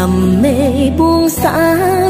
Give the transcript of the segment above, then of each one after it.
trầm mê buông xa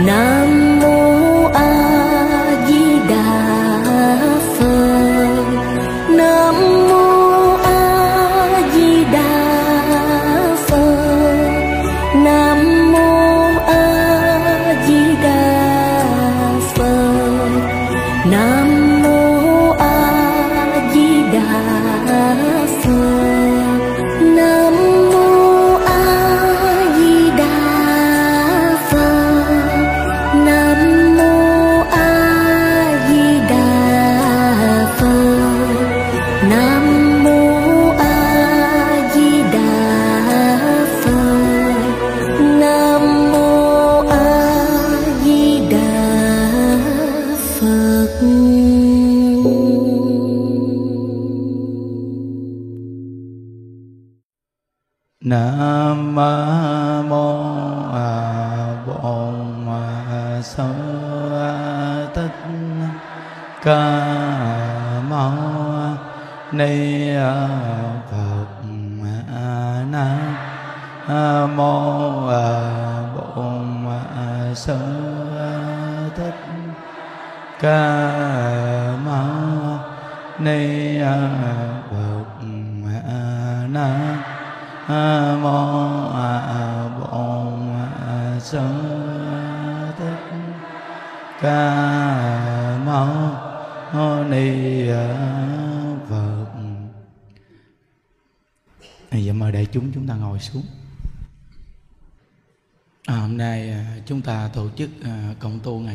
Now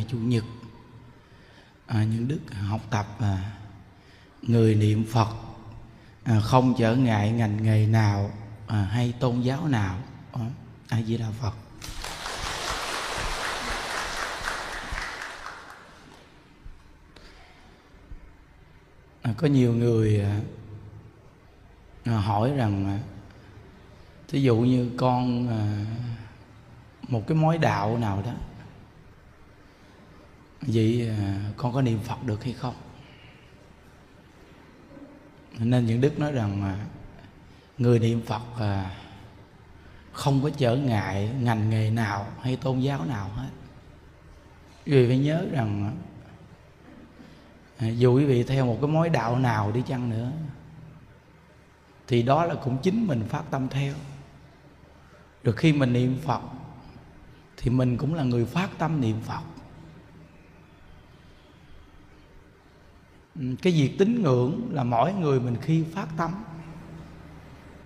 chủ nhật. À, những đức học tập à, người niệm phật à, không trở ngại ngành nghề nào à, hay tôn giáo nào. À, a di đà phật. À, có nhiều người à, à, hỏi rằng à, thí dụ như con à, một cái mối đạo nào đó vậy à, con có niệm phật được hay không? Nên những đức nói rằng à, người niệm phật à, không có trở ngại ngành nghề nào hay tôn giáo nào hết. Vì phải nhớ rằng dù quý vị theo một cái mối đạo nào đi chăng nữa, thì đó là cũng chính mình phát tâm theo. Được khi mình niệm phật, thì mình cũng là người phát tâm niệm phật. Ừ, cái việc tín ngưỡng là mỗi người mình khi phát tâm.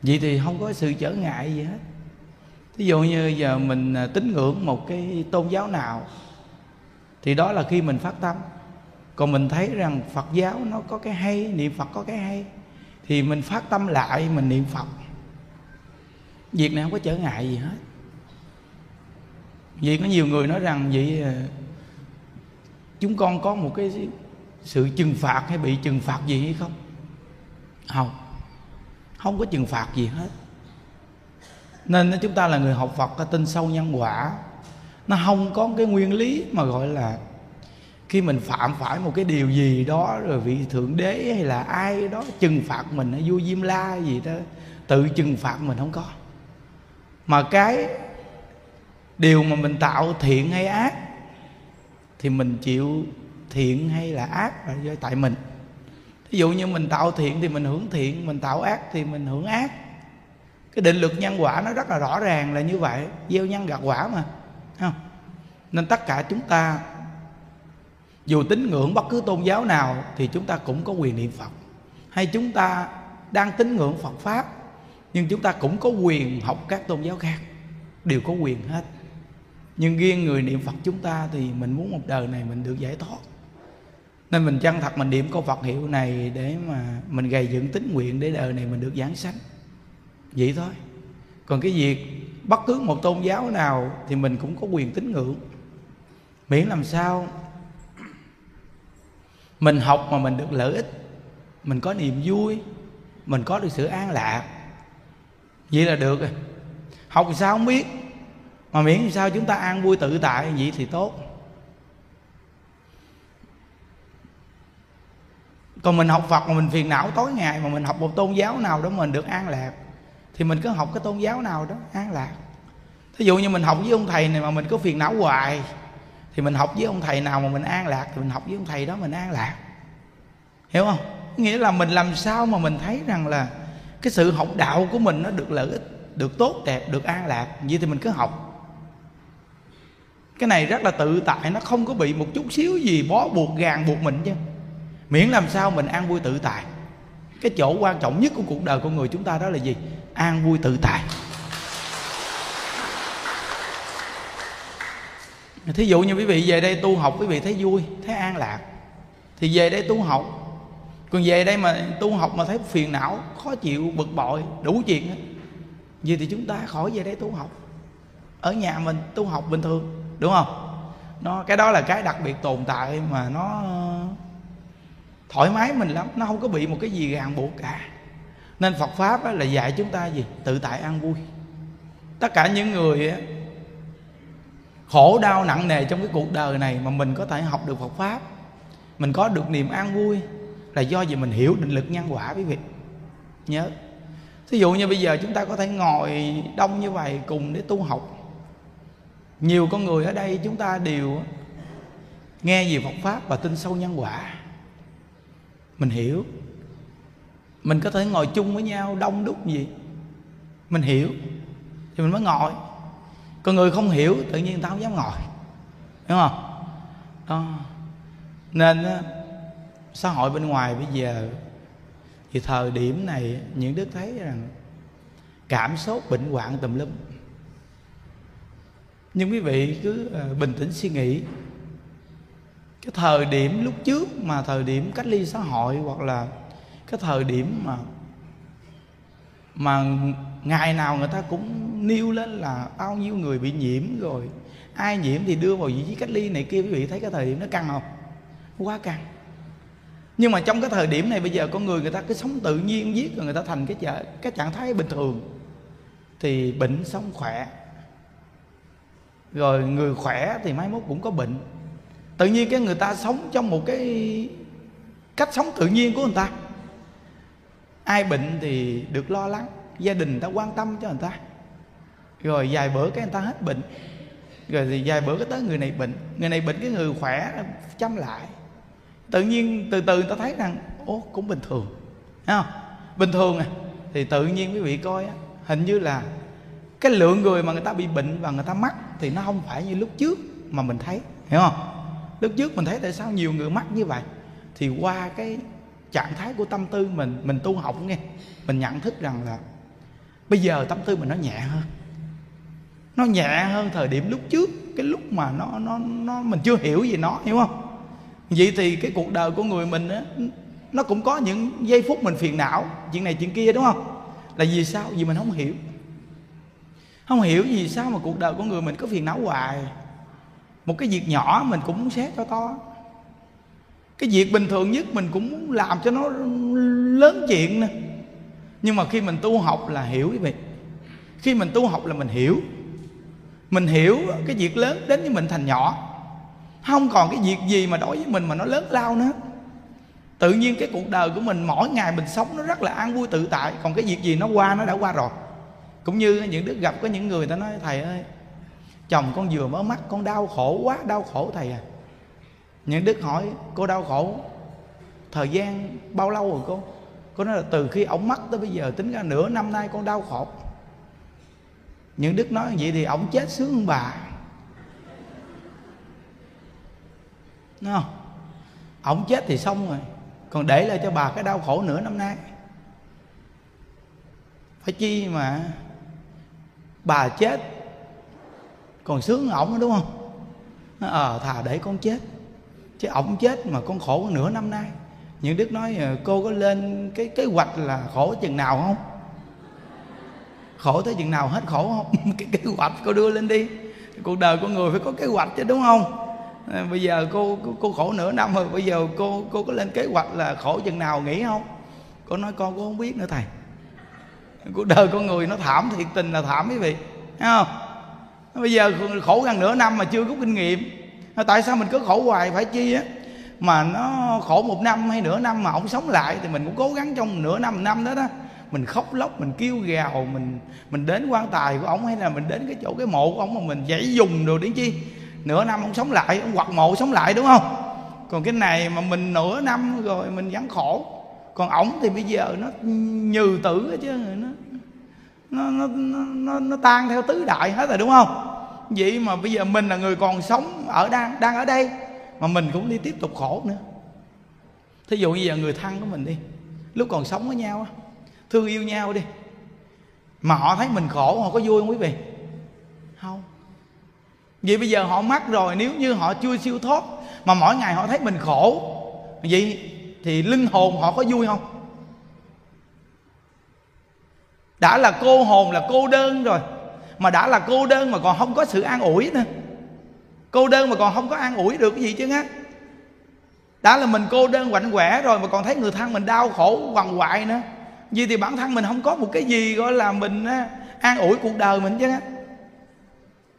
Vậy thì không có sự trở ngại gì hết. Ví dụ như giờ mình à, tín ngưỡng một cái tôn giáo nào, thì đó là khi mình phát tâm. Còn mình thấy rằng phật giáo nó có cái hay, niệm phật có cái hay, thì mình phát tâm lại, mình niệm phật. Việc này không có trở ngại gì hết. Vì có nhiều người nói rằng, vậy à, chúng con có một cái sự trừng phạt hay bị trừng phạt gì hay không? Không. Không có trừng phạt gì hết. Nên chúng ta là người học Phật tin sâu nhân quả. Nó không có cái nguyên lý mà gọi là khi mình phạm phải một cái điều gì đó, rồi vị thượng đế hay là ai đó trừng phạt mình, hay vua diêm la gì đó, tự trừng phạt mình không có. Mà cái điều mà mình tạo thiện hay ác thì mình chịu thiện hay là ác là do tại mình. Ví dụ như mình tạo thiện thì mình hưởng thiện, mình tạo ác thì mình hưởng ác. Cái định luật nhân quả nó rất là rõ ràng là như vậy, gieo nhân gặt quả mà không? Nên tất cả chúng ta, dù tín ngưỡng bất cứ tôn giáo nào thì chúng ta cũng có quyền niệm phật. Hay chúng ta đang tín ngưỡng phật pháp, nhưng chúng ta cũng có quyền học các tôn giáo khác, đều có quyền hết. Nhưng riêng người niệm phật chúng ta thì mình muốn một đời này mình được giải thoát nên mình chân thật mình niệm câu phật hiệu này để mà mình gầy dựng tính nguyện để đời này mình được giảng sanh. Vậy thôi. Còn cái việc bất cứ một tôn giáo nào thì mình cũng có quyền tín ngưỡng. Miễn làm sao mình học mà mình được lợi ích, mình có niềm vui, mình có được sự an lạc. Vậy là được rồi. Học sao không biết, mà miễn sao chúng ta an vui tự tại, vậy thì tốt. Còn mình học phật mà mình phiền não tối ngày mà mình học một tôn giáo nào đó mình được an lạc, thì mình cứ học cái tôn giáo nào đó an lạc. Thí dụ như mình học với ông thầy này mà mình có phiền não hoài, thì mình học với ông thầy nào mà mình an lạc thì mình học với ông thầy đó mình an lạc. Hiểu không? Nghĩa là mình làm sao mà mình thấy rằng là cái sự học đạo của mình nó được lợi ích, được tốt, đẹp, được an lạc. Vậy thì mình cứ học. Cái này rất là tự tại, nó không có bị một chút xíu gì bó buộc, gàng buộc mình chứ miễn làm sao mình an vui tự tại. Cái chỗ quan trọng nhất của cuộc đời con người chúng ta đó là gì? An vui tự tại. Thí dụ như quý vị về đây tu học, quý vị thấy vui, thấy an lạc. Thì về đây tu học. Còn về đây mà tu học mà thấy phiền não, khó chịu, bực bội, đủ chuyện hết. Vậy thì chúng ta khỏi về đây tu học. Ở nhà mình tu học bình thường, đúng không? Nó, cái đó là cái đặc biệt tồn tại mà nó thoải mái mình lắm, nó không có bị một cái gì ràng buộc cả. Nên phật pháp là dạy chúng ta gì? Tự tại an vui. Tất cả những người khổ đau nặng nề trong cái cuộc đời này mà mình có thể học được Phật pháp, mình có được niềm an vui là do gì mình hiểu định lực nhân quả quý vị nhớ. Thí dụ như bây giờ chúng ta có thể ngồi đông như vậy cùng để tu học. Nhiều con người ở đây chúng ta đều nghe về Phật pháp và tin sâu nhân quả mình hiểu. Mình có thể ngồi chung với nhau đông đúc gì. Mình hiểu. Thì mình mới ngồi. Còn người không hiểu, tự nhiên người ta không dám ngồi. Đúng không? Đó. Nên xã hội bên ngoài bây giờ, thì thời điểm này, những đức thấy rằng cảm xúc bệnh hoạn tùm lum. Nhưng quý vị cứ ờ, bình tĩnh suy nghĩ cái thời điểm lúc trước mà thời điểm cách ly xã hội hoặc là cái thời điểm mà mà ngày nào người ta cũng nêu lên là bao nhiêu người bị nhiễm rồi, ai nhiễm thì đưa vào vị trí cách ly này kia. Quý vị thấy cái thời điểm nó căng không? Quá căng. Nhưng mà trong cái thời điểm này bây giờ con người người ta cứ sống tự nhiên giết rồi người ta thành cái chợ cái trạng thái bình thường, thì bệnh sống khỏe. Rồi người khỏe thì mai mốt cũng có bệnh tự nhiên cái người ta sống trong một cái cách sống tự nhiên của người ta. Ai bệnh thì được lo lắng, gia đình người ta quan tâm cho người ta. Rồi vài bữa cái người ta hết bệnh. Rồi thì vài bữa cái tới người này bệnh. Người này bệnh cái người khỏe chăm lại. Tự nhiên từ từ người ta thấy rằng, ố, cũng bình thường. Thấy không? Bình thường à? Thì tự nhiên quý vị coi á, hình như là cái lượng người mà người ta bị bệnh và người ta mắc thì nó không phải như lúc trước mà mình thấy. Hiểu không? Lúc trước mình thấy tại sao nhiều người mắc như vậy? Thì qua cái trạng thái của tâm tư mình mình tu học nghe, mình nhận thức rằng là bây giờ tâm tư mình nó nhẹ hơn. Nó nhẹ hơn thời điểm lúc trước, cái lúc mà nó nó nó, mình chưa hiểu gì nó, hiểu không? Vậy thì cái cuộc đời của người mình á, nó cũng có những giây phút mình phiền não, chuyện này chuyện kia, đúng không? Là vì sao? Vì mình không hiểu. Không hiểu vì sao mà cuộc đời của người mình có phiền não hoài một cái việc nhỏ mình cũng muốn xét cho to. Cái việc bình thường nhất mình cũng muốn làm cho nó lớn chuyện nè. Nhưng mà khi mình tu học là hiểu quý vị khi mình tu học là mình hiểu. Mình hiểu cái việc lớn đến với mình thành nhỏ. Không còn cái việc gì mà đối với mình mà nó lớn lao nữa. Tự nhiên cái cuộc đời của mình, mỗi ngày mình sống nó rất là an vui tự tại. Còn cái việc gì nó qua, nó đã qua rồi. Cũng như những đứa gặp có những người ta nói, thầy ơi chồng con vừa mới mắt, con đau khổ quá, đau khổ thầy à. Những đức hỏi, cô đau khổ thời gian bao lâu rồi cô? Cô nói là từ khi ổng mất tới bây giờ, tính ra nửa năm nay con đau khổ. Những đức nói vậy thì ổng chết sướng hơn bà. Đúng không? Ổng chết thì xong rồi, còn để lại cho bà cái đau khổ nửa năm nay. Phải chi mà bà chết còn sướng ổng đúng không? Ờ à, thà để con chết. Chứ ổng chết mà con khổ nửa năm nay. Những đức nói ờ, cô có lên cái kế hoạch là khổ chừng nào không? Khổ tới chừng nào hết khổ không? Cái kế hoạch cô đưa lên đi. Cuộc đời của người phải có kế hoạch chứ đúng không? Ờ, bây giờ cô, cô cô khổ nửa năm rồi bây giờ cô cô có lên kế hoạch là khổ chừng nào nghỉ không? Cô nói con cũng không biết nữa thầy. Cuộc đời con người nó thảm thiệt tình là thảm quý vị thấy không? Bây giờ khổ gần nửa năm mà chưa có kinh nghiệm. Tại sao mình cứ khổ hoài phải chi á? Mà nó khổ một năm hay nửa năm mà ông sống lại thì mình cũng cố gắng trong nửa năm năm đó đó. Mình khóc lóc mình kêu gào mình mình đến quan tài của ông hay là mình đến cái chỗ cái mộ của ông mà mình dãy dùng đồ đến chi. Nửa năm ông sống lại ông hoặc mộ sống lại đúng không? Còn cái này mà mình nửa năm rồi mình vẫn khổ. Còn ổng thì bây giờ nó nhừ tử chứ nó nó, nó nó nó tan theo tứ đại hết rồi đúng không? Vậy mà bây giờ mình là người còn sống ở đang đang ở đây, mà mình cũng đi tiếp tục khổ nữa. Thí dụ như giờ người thân của mình đi, lúc còn sống với nhau thương yêu nhau đi, mà họ thấy mình khổ, họ có vui không quý vị? Không. Vậy bây giờ họ mắc rồi, nếu như họ chưa siêu thoát, mà mỗi ngày họ thấy mình khổ, vậy thì linh hồn họ có vui không? Đã là cô hồn, là cô đơn rồi mà đã là cô đơn mà còn không có sự an ủi nữa. Cô đơn mà còn không có an ủi được cái gì chứ á đã là mình cô đơn quạnh quẻ rồi mà còn thấy người thân mình đau khổ, quằn quại nữa. Vì thì bản thân mình không có một cái gì gọi là mình an ủi cuộc đời mình chứ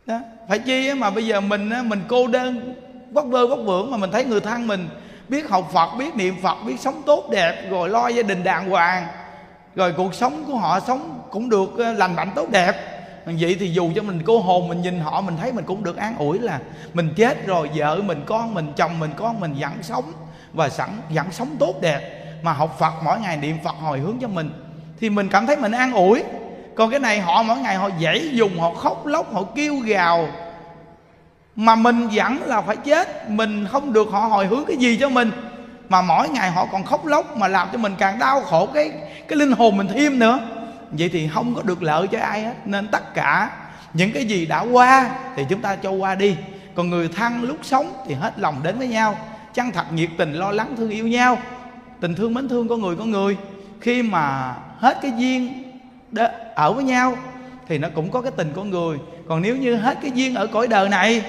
đó, phải chi mà bây giờ mình mình cô đơn vóc vơ vóc vưởng mà mình thấy người thân mình biết học phật, biết niệm phật, biết sống tốt đẹp, rồi lo gia đình đàng hoàng, rồi cuộc sống của họ sống cũng được lành mạnh tốt đẹp vậy thì dù cho mình cô hồn, mình nhìn họ, mình thấy mình cũng được an ủi là mình chết rồi, vợ mình, con mình, chồng mình, con mình vẫn sống và sẵn, vẫn sống tốt đẹp. Mà học phật, mỗi ngày niệm phật hồi hướng cho mình thì mình cảm thấy mình an ủi. Còn cái này họ mỗi ngày họ dãy dùng, họ khóc lóc, họ kêu gào. Mà mình vẫn là phải chết, mình không được họ hồi hướng cái gì cho mình. Mà mỗi ngày họ còn khóc lóc mà làm cho mình càng đau khổ cái cái linh hồn mình thêm nữa vậy thì không có được lợi cho ai hết. Nên tất cả những cái gì đã qua thì chúng ta cho qua đi. Còn người thân lúc sống thì hết lòng đến với nhau. Chân thật nhiệt tình lo lắng thương yêu nhau. Tình thương mến thương con người con người. Khi mà hết cái duyên đó, ở với nhau thì nó cũng có cái tình con người. Còn nếu như hết cái duyên ở cõi đời này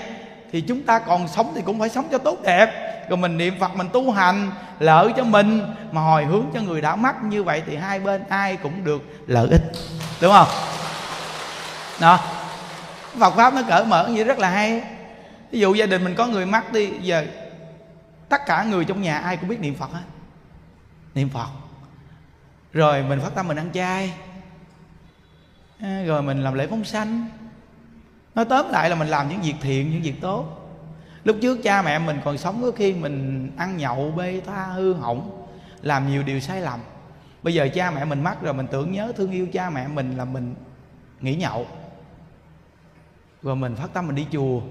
thì chúng ta còn sống thì cũng phải sống cho tốt đẹp. Rồi mình niệm phật, mình tu hành, lợi cho mình. Mà hồi hướng cho người đã mất như vậy thì hai bên ai cũng được lợi ích. Đúng không? Đó. Phật pháp nó cởi mở như rất là hay. Ví dụ gia đình mình có người mắc đi, giờ tất cả người trong nhà ai cũng biết niệm phật hết. Niệm phật. Rồi mình phát tâm mình ăn chay. Ờ, rồi mình làm lễ phóng sanh nói tóm lại là mình làm những việc thiện, những việc tốt. Lúc trước cha mẹ mình còn sống có khi mình ăn nhậu, bê tha, hư hỏng, làm nhiều điều sai lầm. Bây giờ cha mẹ mình mất rồi, mình tưởng nhớ thương yêu cha mẹ mình là mình nghỉ nhậu. Rồi mình phát tâm mình đi chùa.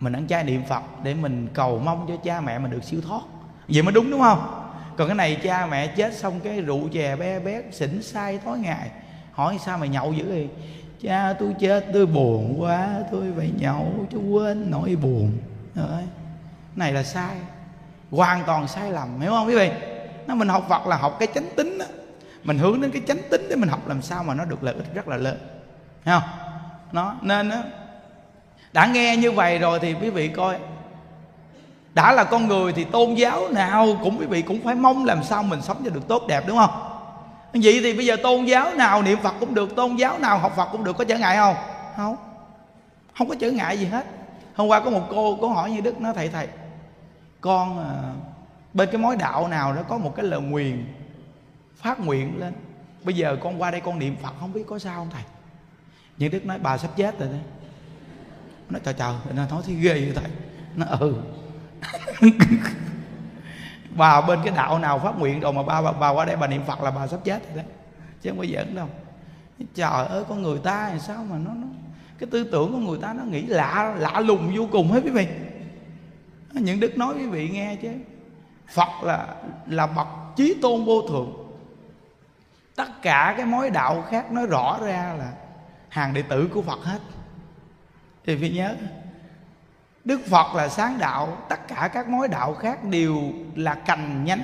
Mình ăn chay niệm phật để mình cầu mong cho cha mẹ mình được siêu thoát. Vậy mới đúng đúng không? Còn cái này cha mẹ chết xong cái rượu chè be bét, xỉn sai tối ngày hỏi sao mày nhậu dữ vậy? Cha tôi chết tôi buồn quá tôi phải nhậu cho quên nỗi buồn. Đấy. này là sai hoàn toàn sai lầm hiểu không quý vị? Nó mình học Phật là học cái chánh tính đó mình hướng đến cái chánh tính để mình học làm sao mà nó được lợi ích rất là lớn. Thấy không? Nó nên đó, đã nghe như vậy rồi thì quý vị coi. Đã là con người thì tôn giáo nào cũng quý vị cũng phải mong làm sao mình sống cho được tốt đẹp đúng không? Vậy thì bây giờ tôn giáo nào niệm phật cũng được tôn giáo nào học phật cũng được có trở ngại không? Không. Không có trở ngại gì hết. Hôm qua có một cô có hỏi như đức nó thầy thầy con à, bên cái mối đạo nào đó có một cái lời nguyền phát nguyện lên. Bây giờ con qua đây con niệm phật không biết có sao không thầy? Nhưng đức nói bà sắp chết rồi đấy. Nó trời trời. Nó nói thì ghê vậy thầy. Nó ừ. bà bên cái đạo nào phát nguyện rồi mà bà, bà, bà qua đây bà niệm phật là bà sắp chết rồi đấy. Chứ không có giỡn đâu. Trời ơi con người ta làm sao mà nó, nó cái tư tưởng của người ta nó nghĩ lạ lạ lùng vô cùng hết quý vị. Những đức nói quý vị nghe chứ. Phật là là bậc chí tôn vô thượng. Tất cả cái mối đạo khác nó rõ ra là hàng đệ tử của phật hết. Thì phải nhớ đức phật là sáng đạo, tất cả các mối đạo khác đều là cành nhánh,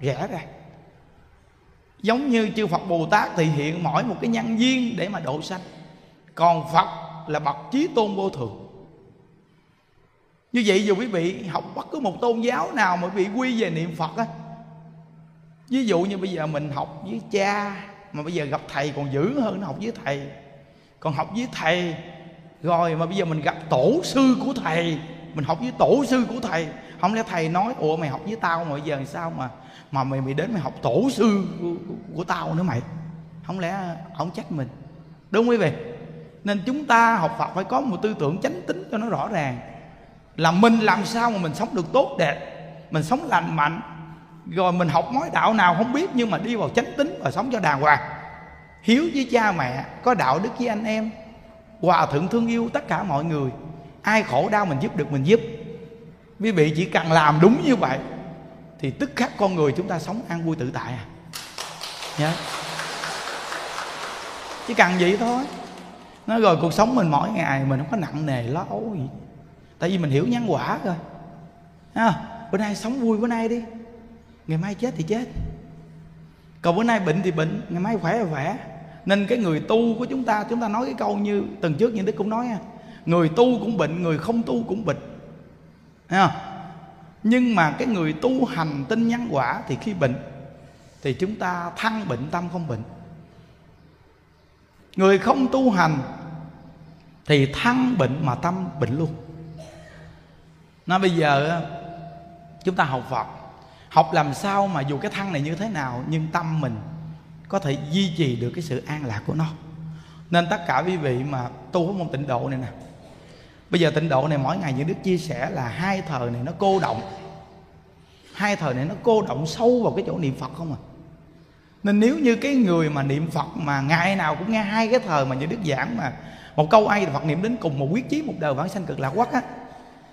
rẽ ra. Giống như chư phật bồ tát thì hiện mỗi một cái nhân duyên để mà độ sanh. Còn phật là bậc chí tôn vô thượng như vậy dù quý vị học bất cứ một tôn giáo nào mà bị quy về niệm phật á, ví dụ như bây giờ mình học với cha, mà bây giờ gặp thầy còn dữ hơn nó học với thầy. Còn học với thầy rồi mà bây giờ mình gặp tổ sư của thầy mình học với tổ sư của thầy. Không lẽ thầy nói ủa mày học với tao mà bây giờ sao mà mà mày mày đến mày học tổ sư của, của tao nữa mày? Không lẽ ông trách mình? Đúng quý vị? Nên chúng ta học phật phải có một tư tưởng chánh tính cho nó rõ ràng. Là mình làm sao mà mình sống được tốt đẹp mình sống lành mạnh. Rồi mình học mối đạo nào không biết nhưng mà đi vào chánh tính và sống cho đàng hoàng. Hiếu với cha mẹ có đạo đức với anh em hòa thượng thương yêu tất cả mọi người. Ai khổ đau mình giúp được mình giúp. Quý vị chỉ cần làm đúng như vậy thì tức khắc con người chúng ta sống an vui tự tại à. Nhớ chỉ cần vậy thôi. Nó rồi cuộc sống mình mỗi ngày mình không có nặng nề lo âu gì. Tại vì mình hiểu nhân quả rồi. À, bữa nay sống vui bữa nay đi. Ngày mai chết thì chết. Còn bữa nay bệnh thì bệnh ngày mai khỏe là khỏe nên cái người tu của chúng ta chúng ta nói cái câu như tuần trước như đức cũng nói người tu cũng bệnh, người không tu cũng bệnh. Nhưng mà cái người tu hành tinh nhân quả thì khi bệnh, thì chúng ta thăng bệnh tâm không bệnh. Người không tu hành thì thăng bệnh mà tâm bệnh luôn. Nó bây giờ chúng ta học phật. Học làm sao mà dù cái thân này như thế nào, nhưng tâm mình có thể duy trì được cái sự an lạc của nó. Nên tất cả quý vị mà tu với môn tịnh độ này nè, bây giờ tịnh độ này mỗi ngày những đức chia sẻ là hai thời này nó cô động, hai thời này nó cô động sâu vào cái chỗ niệm phật không à. Nên nếu như cái người mà niệm phật mà ngày nào cũng nghe hai cái thời mà những đức giảng mà một câu ai phật niệm đến cùng, một quyết chí, một đời vãng sanh cực lạc quắc á,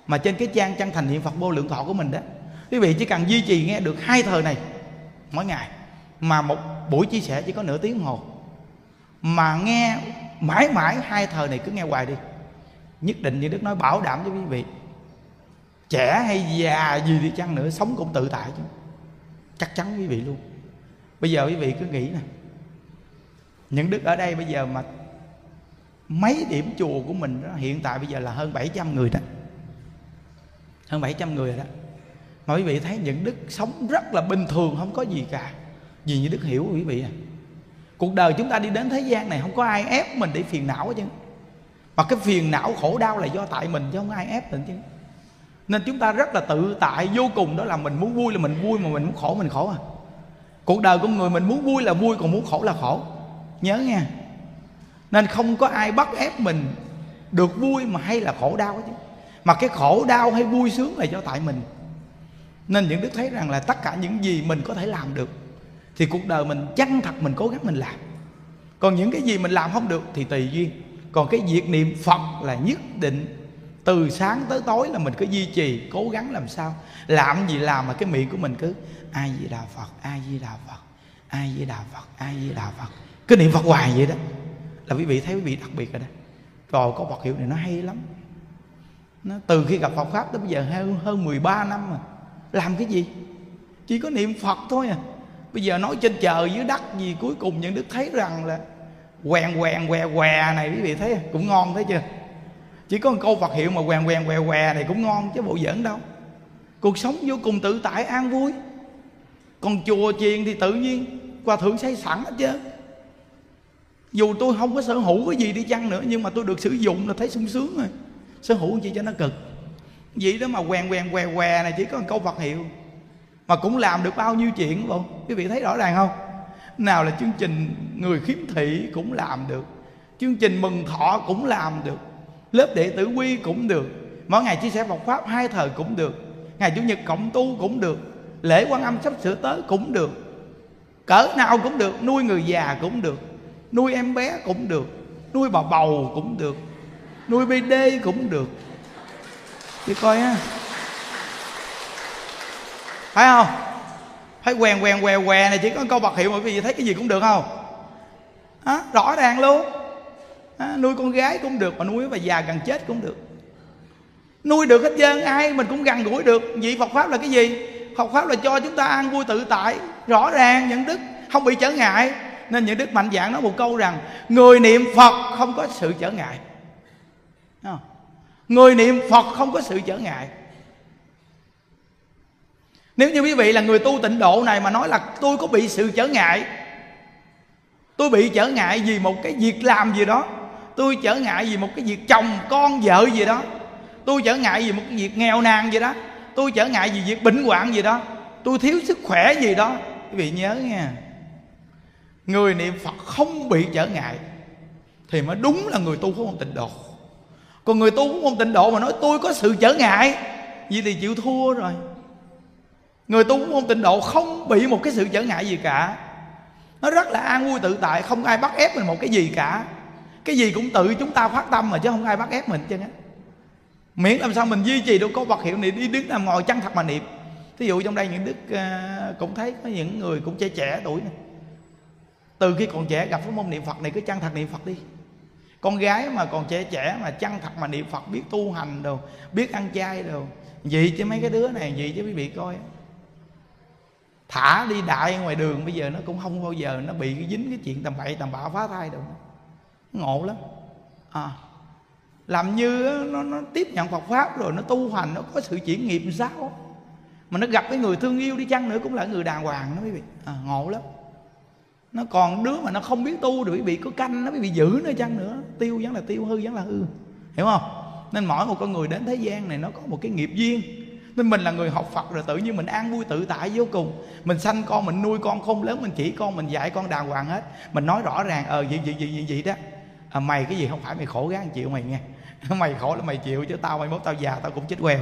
mà trên cái trang chân thành niệm phật vô lượng thọ của mình đó, quý vị chỉ cần duy trì nghe được hai thời này mỗi ngày, mà một buổi chia sẻ chỉ có nửa tiếng hồ mà nghe mãi mãi hai thời này cứ nghe hoài đi. Nhất định như đức nói bảo đảm cho quý vị. Trẻ hay già gì đi chăng nữa sống cũng tự tại chứ. Chắc chắn quý vị luôn. Bây giờ quý vị cứ nghĩ nè. Những đức ở đây bây giờ mà mấy điểm chùa của mình đó, hiện tại bây giờ là hơn 700 người đó. Hơn 700 người rồi đó. Mà quý vị thấy những đức sống rất là bình thường không có gì cả vì như đức hiểu, quý vị à? Cuộc đời chúng ta đi đến thế gian này không có ai ép mình để phiền não hết chứ. Mà cái phiền não khổ đau là do tại mình chứ không ai ép mình chứ. Nên chúng ta rất là tự tại, vô cùng đó là mình muốn vui là mình vui mà mình muốn khổ, mình khổ à. Cuộc đời của người mình muốn vui là vui, còn muốn khổ là khổ. Nhớ nha. Nên không có ai bắt ép mình được vui mà hay là khổ đau chứ. Mà cái khổ đau hay vui sướng là do tại mình. Nên những đức thấy rằng là tất cả những gì mình có thể làm được thì cuộc đời mình chân thật mình cố gắng mình làm. Còn những cái gì mình làm không được thì tùy duyên. Còn cái việc niệm phật là nhất định. Từ sáng tới tối là mình cứ duy trì, cố gắng làm sao. Làm gì làm mà cái miệng của mình cứ ai di đà phật ai di đà phật ai di đà phật ai di đà phật. Cứ niệm phật hoài vậy đó. Là quý vị thấy quý vị đặc biệt rồi đó. Rồi có Phật hiệu này nó hay lắm. Nó từ khi gặp Phật pháp tới bây giờ hơn hơn 13 năm mà. Làm cái gì? Chỉ có niệm Phật thôi à bây giờ nói trên trời dưới đất gì cuối cùng những đức thấy rằng là quèn quèn, què què này, quý vị thấy cũng ngon thấy chưa? Chỉ có một câu Phật hiệu mà quèn quèn, què què này cũng ngon chứ bộ giỡn đâu. Cuộc sống vô cùng tự tại, an vui. Còn chùa chiền thì tự nhiên, hòa thượng xây sẵn hết chứ. Dù tôi không có sở hữu cái gì đi chăng nữa, nhưng mà tôi được sử dụng là thấy sung sướng rồi. Sở hữu gì cho nó cực. Vậy đó mà quèn quèn, què què này chỉ có một câu Phật hiệu mà cũng làm được bao nhiêu chuyện không quý vị thấy rõ ràng không? Nào là chương trình người khiếm thị cũng làm được. Chương trình mừng thọ cũng làm được. Lớp đệ tử quy cũng được. Mỗi ngày chia sẻ Phật pháp hai thời cũng được. Ngày chủ nhật cộng tu cũng được. Lễ quan âm sắp sửa tới cũng được. Cỡ nào cũng được, nuôi người già cũng được. Nuôi em bé cũng được. Nuôi bà bầu cũng được. Nuôi bd cũng được. Đi coi á phải không? Phải quen quen què què này chỉ có câu bật hiệu mà quý vị thấy cái gì cũng được không? À, rõ ràng luôn. À, nuôi con gái cũng được mà nuôi bà già gần chết cũng được. Nuôi được hết trơn ai mình cũng gần gũi được. Vậy phật pháp là cái gì? Phật pháp là cho chúng ta ăn vui tự tại rõ ràng nhận đức không bị trở ngại. Nên những đức mạnh dạng nói một câu rằng người niệm phật không có sự trở ngại. Người niệm phật không có sự trở ngại nếu như quý vị là người tu tịnh độ này mà nói là tôi có bị sự trở ngại. Tôi bị trở ngại vì một cái việc làm gì đó. Tôi trở ngại vì một cái việc chồng, con, vợ gì đó. Tôi trở ngại vì một cái việc nghèo nàn gì đó. Tôi trở ngại vì việc bệnh hoạn gì đó. Tôi thiếu sức khỏe gì đó. Quý vị nhớ nha người niệm phật không bị trở ngại thì mới đúng là người tu của tịnh độ. Còn người tu của tịnh độ mà nói tôi có sự trở ngại, vậy thì chịu thua rồi người tu môn tịnh độ, không bị một cái sự trở ngại gì cả. Nó rất là an vui tự tại, không ai bắt ép mình một cái gì cả. Cái gì cũng tự chúng ta phát tâm mà chứ không ai bắt ép mình chứ miễn làm sao mình duy trì được có vật hiệu này đi đứng nằm ngồi chân thật mà niệm. Thí dụ trong đây những đức ờ, cũng thấy có những người cũng trẻ trẻ tuổi này từ khi còn trẻ gặp pháp môn niệm phật này, cứ chân thật niệm phật đi. Con gái mà còn trẻ trẻ mà chân thật mà niệm phật, biết tu hành đồ, biết ăn chay đồ. Vậy chứ mấy cái đứa này, vậy chứ quý vị coi thả đi đại ngoài đường bây giờ nó cũng không bao giờ nó bị cái dính cái chuyện tầm bậy tầm bạ phá thai được ngộ lắm. À làm như nó, nó tiếp nhận Phật pháp rồi nó tu hành nó có sự chuyển nghiệp sao mà nó gặp cái người thương yêu đi chăng nữa cũng là người đàng hoàng đó quý vị. À, ngộ lắm. Nó còn đứa mà nó không biết tu rồi bị có canh nó bị giữ nữa chăng nữa. Tiêu vẫn là tiêu hư vẫn là hư. Hiểu không? Nên mỗi một con người đến thế gian này nó có một cái nghiệp duyên nên mình là người học Phật rồi tự nhiên mình an vui tự tại vô cùng. Mình sanh con mình nuôi con không lớn mình chỉ con mình dạy con đàng hoàng hết. Mình nói rõ ràng ờ vậy vậy vậy vậy, vậy đó. À, mày cái gì? Không phải mày khổ gắng chịu mày nghe. Mày khổ là mày chịu chứ tao mày mốt tao già tao cũng chết quèo.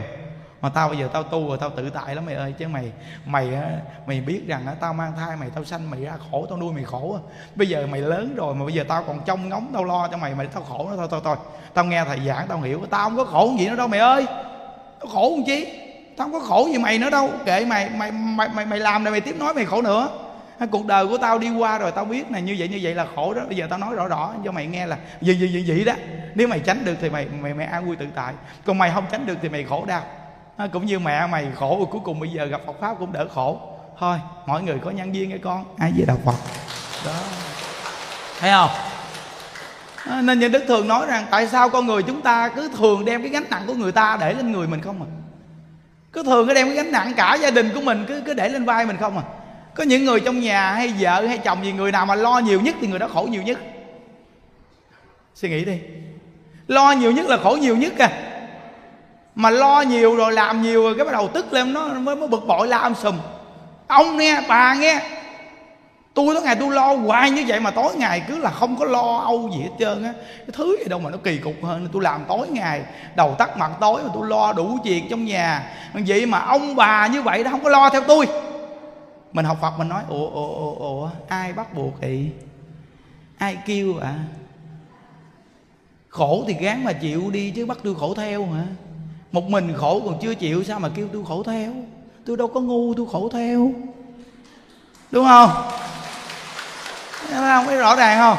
Mà tao bây giờ tao tu rồi tao tự tại lắm mày ơi chứ mày mày ờ, mày biết rằng ờ, tao mang thai mày tao sanh mày ra khổ tao nuôi mày khổ bây giờ mày lớn rồi mà bây giờ tao còn trông ngóng tao lo cho mày mày tao khổ nó thôi thôi thôi tao nghe thầy giảng tao hiểu. Tao không có khổ gì nữa đâu mày ơi. Tao khổ không chi? Tao không có khổ gì mày nữa đâu. Kệ mày mày mày mày, mày làm rồi mày tiếp nói mày khổ nữa. Cuộc đời của tao đi qua rồi tao biết là như vậy như vậy là khổ đó. Bây giờ tao nói rõ rõ cho mày nghe là gì gì gì vậy đó. Nếu mày tránh được thì mày mày mày an vui tự tại. Còn mày không tránh được thì mày khổ đau. À, cũng như mẹ mày khổ rồi cuối cùng bây giờ gặp Phật pháp cũng đỡ khổ. Thôi mọi người có nhân viên nghe con. Ai về đạo Phật. Đó. Thấy không? À, nên như đức thường nói rằng tại sao con người chúng ta cứ thường đem cái gánh nặng của người ta để lên người mình không à? Cứ thường cứ đem cái gánh nặng cả gia đình của mình cứ cứ để lên vai mình không à? Có những người trong nhà hay vợ hay chồng gì người nào mà lo nhiều nhất thì người đó khổ nhiều nhất. Suy nghĩ đi. Lo nhiều nhất là khổ nhiều nhất à. Mà lo nhiều rồi làm nhiều rồi cái bắt đầu tức lên nó mới, mới bực bội la âm sùm. Ông nghe bà nghe tôi tối ngày tôi lo hoài như vậy mà tối ngày cứ là không có lo âu gì hết trơn á. Cái thứ gì đâu mà nó kỳ cục hơn, tôi làm tối ngày, đầu tắt mặt tối mà tôi lo đủ chuyện trong nhà. Vậy mà ông bà như vậy đó không có lo theo tôi. Mình học phật, mình nói, ủa ủa ủa ủa, ai bắt buộc thì ai kêu à khổ thì gán mà chịu đi chứ bắt tôi khổ theo hả? Một mình khổ còn chưa chịu sao mà kêu tôi khổ theo? Tôi đâu có ngu tôi khổ theo. Đúng không? Thấy không? Thấy rõ ràng không?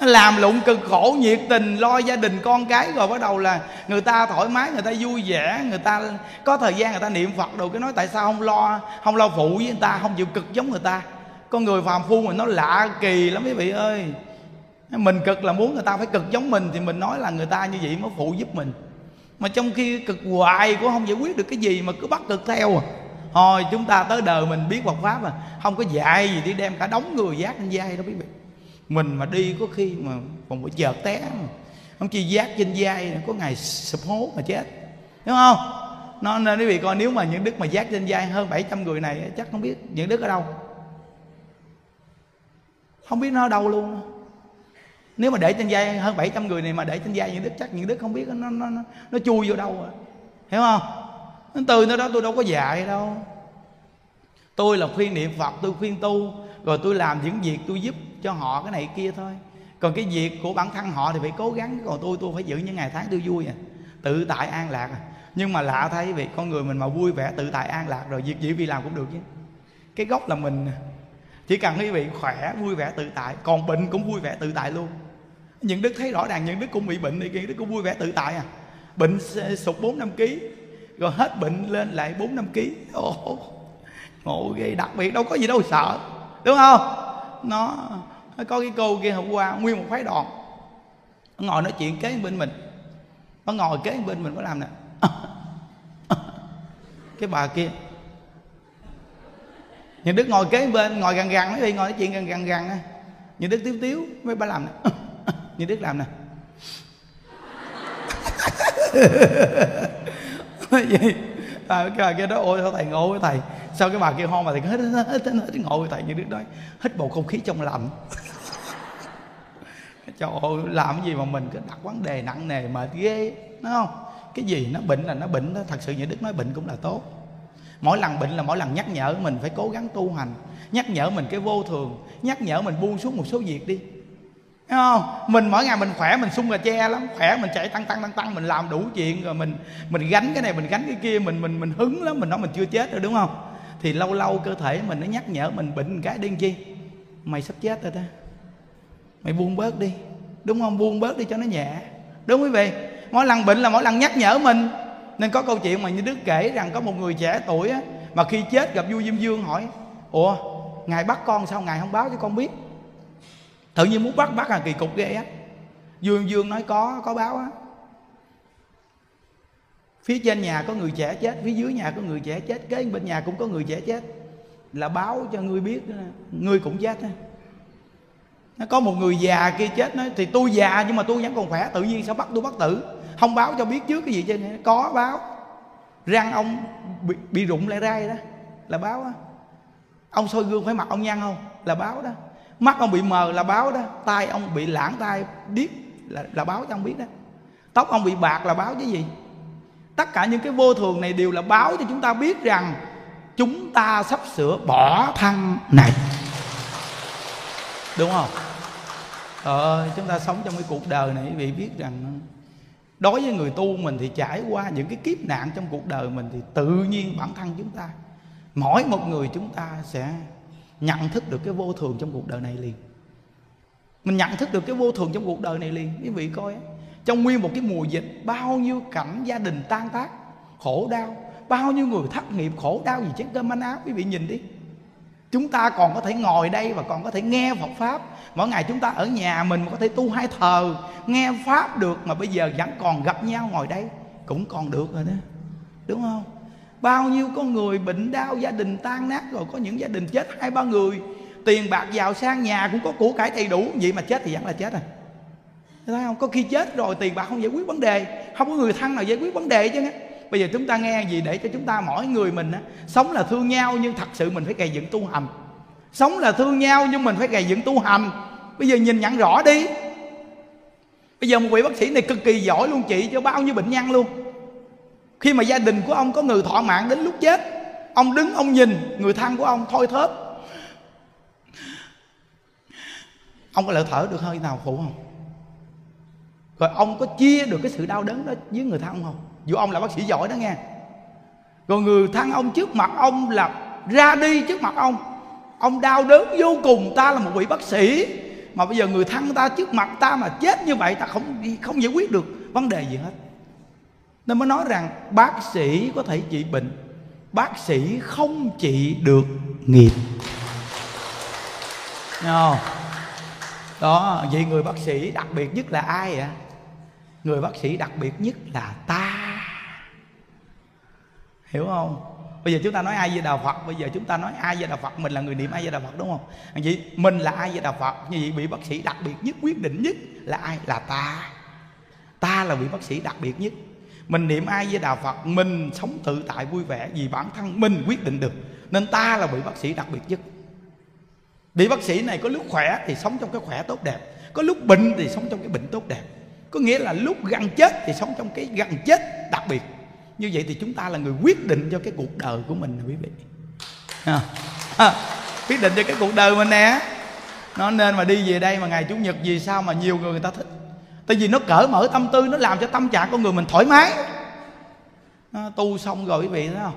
Làm lụng cực khổ, nhiệt tình, lo gia đình con cái rồi bắt đầu là người ta thoải mái, người ta vui vẻ, người ta có thời gian người ta niệm phật đồ. Cái nói tại sao không lo không lo phụ với người ta, không chịu cực giống người ta? Con người phàm phu mình nó lạ kỳ lắm quý vị ơi. Mình cực là muốn người ta phải cực giống mình thì mình nói là người ta như vậy mới phụ giúp mình. Mà trong khi cực hoài cũng không giải quyết được cái gì mà cứ bắt cực theo à thôi chúng ta tới đời mình biết Phật pháp mà. Không có dạy gì đi đem cả đống người giác trên vai đâu quý vị. Mình mà đi có khi mà còn phải chợt té. Mà. không chỉ giác trên vai có ngày sụp hố mà chết. Đúng không? Nó nên quý vị coi nếu mà những đức mà giác trên vai hơn 700 người này chắc không biết những đức ở đâu. Không biết nó ở đâu luôn. Nếu mà để trên vai hơn 700 người này mà để trên vai những đức chắc những đức không biết nó nó nó, nó chui vô đâu rồi hiểu không? Từ nơi đó, tôi đâu có dạy đâu. Tôi là khuyên niệm phật, tôi khuyên tu, rồi tôi làm những việc tôi giúp cho họ cái này kia thôi. Còn cái việc của bản thân họ thì phải cố gắng, còn tôi tôi phải giữ những ngày tháng tôi vui à. Tự tại an lạc à. Nhưng mà lạ thay vì con người mình mà vui vẻ, tự tại an lạc rồi việc gì vì làm cũng được chứ. Cái gốc là mình à. chỉ cần quý vị khỏe, vui vẻ, tự tại, còn bệnh cũng vui vẻ, tự tại luôn. Những đức thấy rõ ràng, những đức cũng bị bệnh thì những đức cũng vui vẻ, tự tại à. Bệnh sụt bốn năm ký rồi hết bệnh lên lại bốn năm ký. Ồ ngộ ghê, đặc biệt đâu có gì đâu sợ, đúng không? Nó có cái cô kia hôm qua nguyên một phái đoàn. Nó ngồi nói chuyện kế bên mình. Nó ngồi kế bên mình có làm nè. Cái bà kia. Những đức ngồi kế bên, ngồi gần gần đi ngồi nói chuyện gần gần gần những đức tiếu tiếu, mấy bà làm nè. Những đức làm nè. vậy à, cái bà kia đó ôi sao thầy ngộ với thầy. Sao cái bà kia ho mà thầy hết hết hết, hết, hết ngộ với thầy như đức nói hít bầu không khí trong lạnh trời ơi làm cái gì mà mình cứ đặt vấn đề nặng nề mệt ghê đúng không? Cái gì nó bệnh là nó bệnh đó thật sự như đức nói bệnh cũng là tốt. Mỗi lần bệnh là mỗi lần nhắc nhở mình phải cố gắng tu hành nhắc nhở mình cái vô thường nhắc nhở mình buông xuống một số việc đi. Thấy không? Mình mỗi ngày mình khỏe, mình sung gà che lắm. Khỏe, mình chạy tăng tăng tăng tăng. Mình làm đủ chuyện rồi mình mình gánh cái này, mình gánh cái kia. Mình mình mình hứng lắm. Mình nói mình chưa chết rồi, đúng không? Thì lâu lâu cơ thể mình nó nhắc nhở mình bệnh cái điên chi? Mày sắp chết rồi ta. Mày buông bớt đi. Đúng không? Buông bớt đi cho nó nhẹ. Đúng quý vị? Mỗi lần bệnh là mỗi lần nhắc nhở mình. Nên có câu chuyện mà như Đức kể rằng Có một người trẻ tuổi á, Mà khi chết gặp vua Diêm Dương hỏi, Ủa, Ngài bắt con sao? Ngài không báo cho con biết tự nhiên muốn bắt bắt là kỳ cục ghê á. Dương dương nói có có báo á. Phía trên nhà có người trẻ chết phía dưới nhà có người trẻ chết kế bên nhà cũng có người trẻ chết. Là báo cho ngươi biết ngươi cũng chết á. Nó có một người già kia chết nói thì tôi già nhưng mà tôi vẫn còn khỏe tự nhiên sao bắt tôi bắt tử? Không báo cho biết trước cái gì trên có báo. Răng ông bị, bị rụng lại rai đó. Là báo á. Ông soi gương phải mặc ông nhăn không? Là báo đó mắt ông bị mờ là báo đó tay ông bị lãng tay điếc là, là báo cho ông biết đó. Tóc ông bị bạc là báo chứ gì? Tất cả những cái vô thường này đều là báo cho chúng ta biết rằng chúng ta sắp sửa bỏ thân này. Đúng không? Ờ chúng ta sống trong cái cuộc đời này quý vị biết rằng đối với người tu mình thì trải qua những cái kiếp nạn trong cuộc đời mình thì tự nhiên bản thân chúng ta mỗi một người chúng ta sẽ nhận thức được cái vô thường trong cuộc đời này liền. Mình nhận thức được cái vô thường trong cuộc đời này liền, quý vị coi trong nguyên một cái mùa dịch, bao nhiêu cảnh gia đình tan tác, khổ đau, bao nhiêu người thất nghiệp, khổ đau gì chén cơm manh áo, quý vị nhìn đi. Chúng ta còn có thể ngồi đây và còn có thể nghe Phật pháp. Mỗi ngày chúng ta ở nhà mình có thể tu hai thờ, nghe pháp được mà bây giờ vẫn còn gặp nhau ngồi đây, cũng còn được rồi đó. Đúng không? Bao nhiêu con người bệnh đau gia đình tan nát rồi có những gia đình chết hai ba người. Tiền bạc giàu sang nhà cũng có của cải đầy đủ. Vậy mà chết thì vẫn là chết rồi thấy không? Có khi chết rồi tiền bạc không giải quyết vấn đề. Không có người thân nào giải quyết vấn đề chứ nghe bây giờ chúng ta nghe gì để cho chúng ta mỗi người mình á, sống là thương nhau nhưng thật sự mình phải gầy dựng tu hành. Sống là thương nhau nhưng mình phải gầy dựng tu hành. Bây giờ nhìn nhận rõ đi. Bây giờ một vị bác sĩ này cực kỳ giỏi luôn chị cho bao nhiêu bệnh nhân luôn khi mà gia đình của ông có người thọ mạng đến lúc chết, ông đứng, ông nhìn, người thân của ông thôi thớp. Ông có lỡ thở được hơi nào phụ không? Rồi ông có chia được cái sự đau đớn đó với người thân không? Dù ông là bác sĩ giỏi đó nghe. Rồi người thân ông trước mặt ông là ra đi trước mặt ông. Ông đau đớn vô cùng, ta là một vị bác sĩ. Mà bây giờ người thân ta trước mặt ta mà chết như vậy, ta không không giải quyết được vấn đề gì hết nên mới nói rằng bác sĩ có thể trị bệnh, bác sĩ không trị được nghiệp. Nghe không? đó, vậy người bác sĩ đặc biệt nhất là ai ạ? Người bác sĩ đặc biệt nhất là ta. Hiểu không? Bây giờ chúng ta nói ai với đạo phật, bây giờ chúng ta nói ai với đạo phật, mình là người niệm ai với đạo phật đúng không? Vậy mình là ai với đạo phật, như vậy bị bác sĩ đặc biệt nhất, quyết định nhất là ai? Là ta. Ta là vị bác sĩ đặc biệt nhất mình niệm ai với đạo phật mình sống tự tại vui vẻ vì bản thân mình quyết định được. Nên ta là vị bác sĩ đặc biệt nhất. Vị bác sĩ này có lúc khỏe thì sống trong cái khỏe tốt đẹp có lúc bệnh thì sống trong cái bệnh tốt đẹp. Có nghĩa là lúc gần chết thì sống trong cái gần chết đặc biệt. Như vậy thì chúng ta là người quyết định cho cái cuộc đời của mình quý vị. À, à, quyết định cho cái cuộc đời mình nè. Nó nên mà đi về đây mà ngày chủ nhật gì sao mà nhiều người người ta thích? Tại vì nó cởi mở tâm tư nó làm cho tâm trạng con người mình thoải mái. Nó tu xong rồi quý vị thấy không?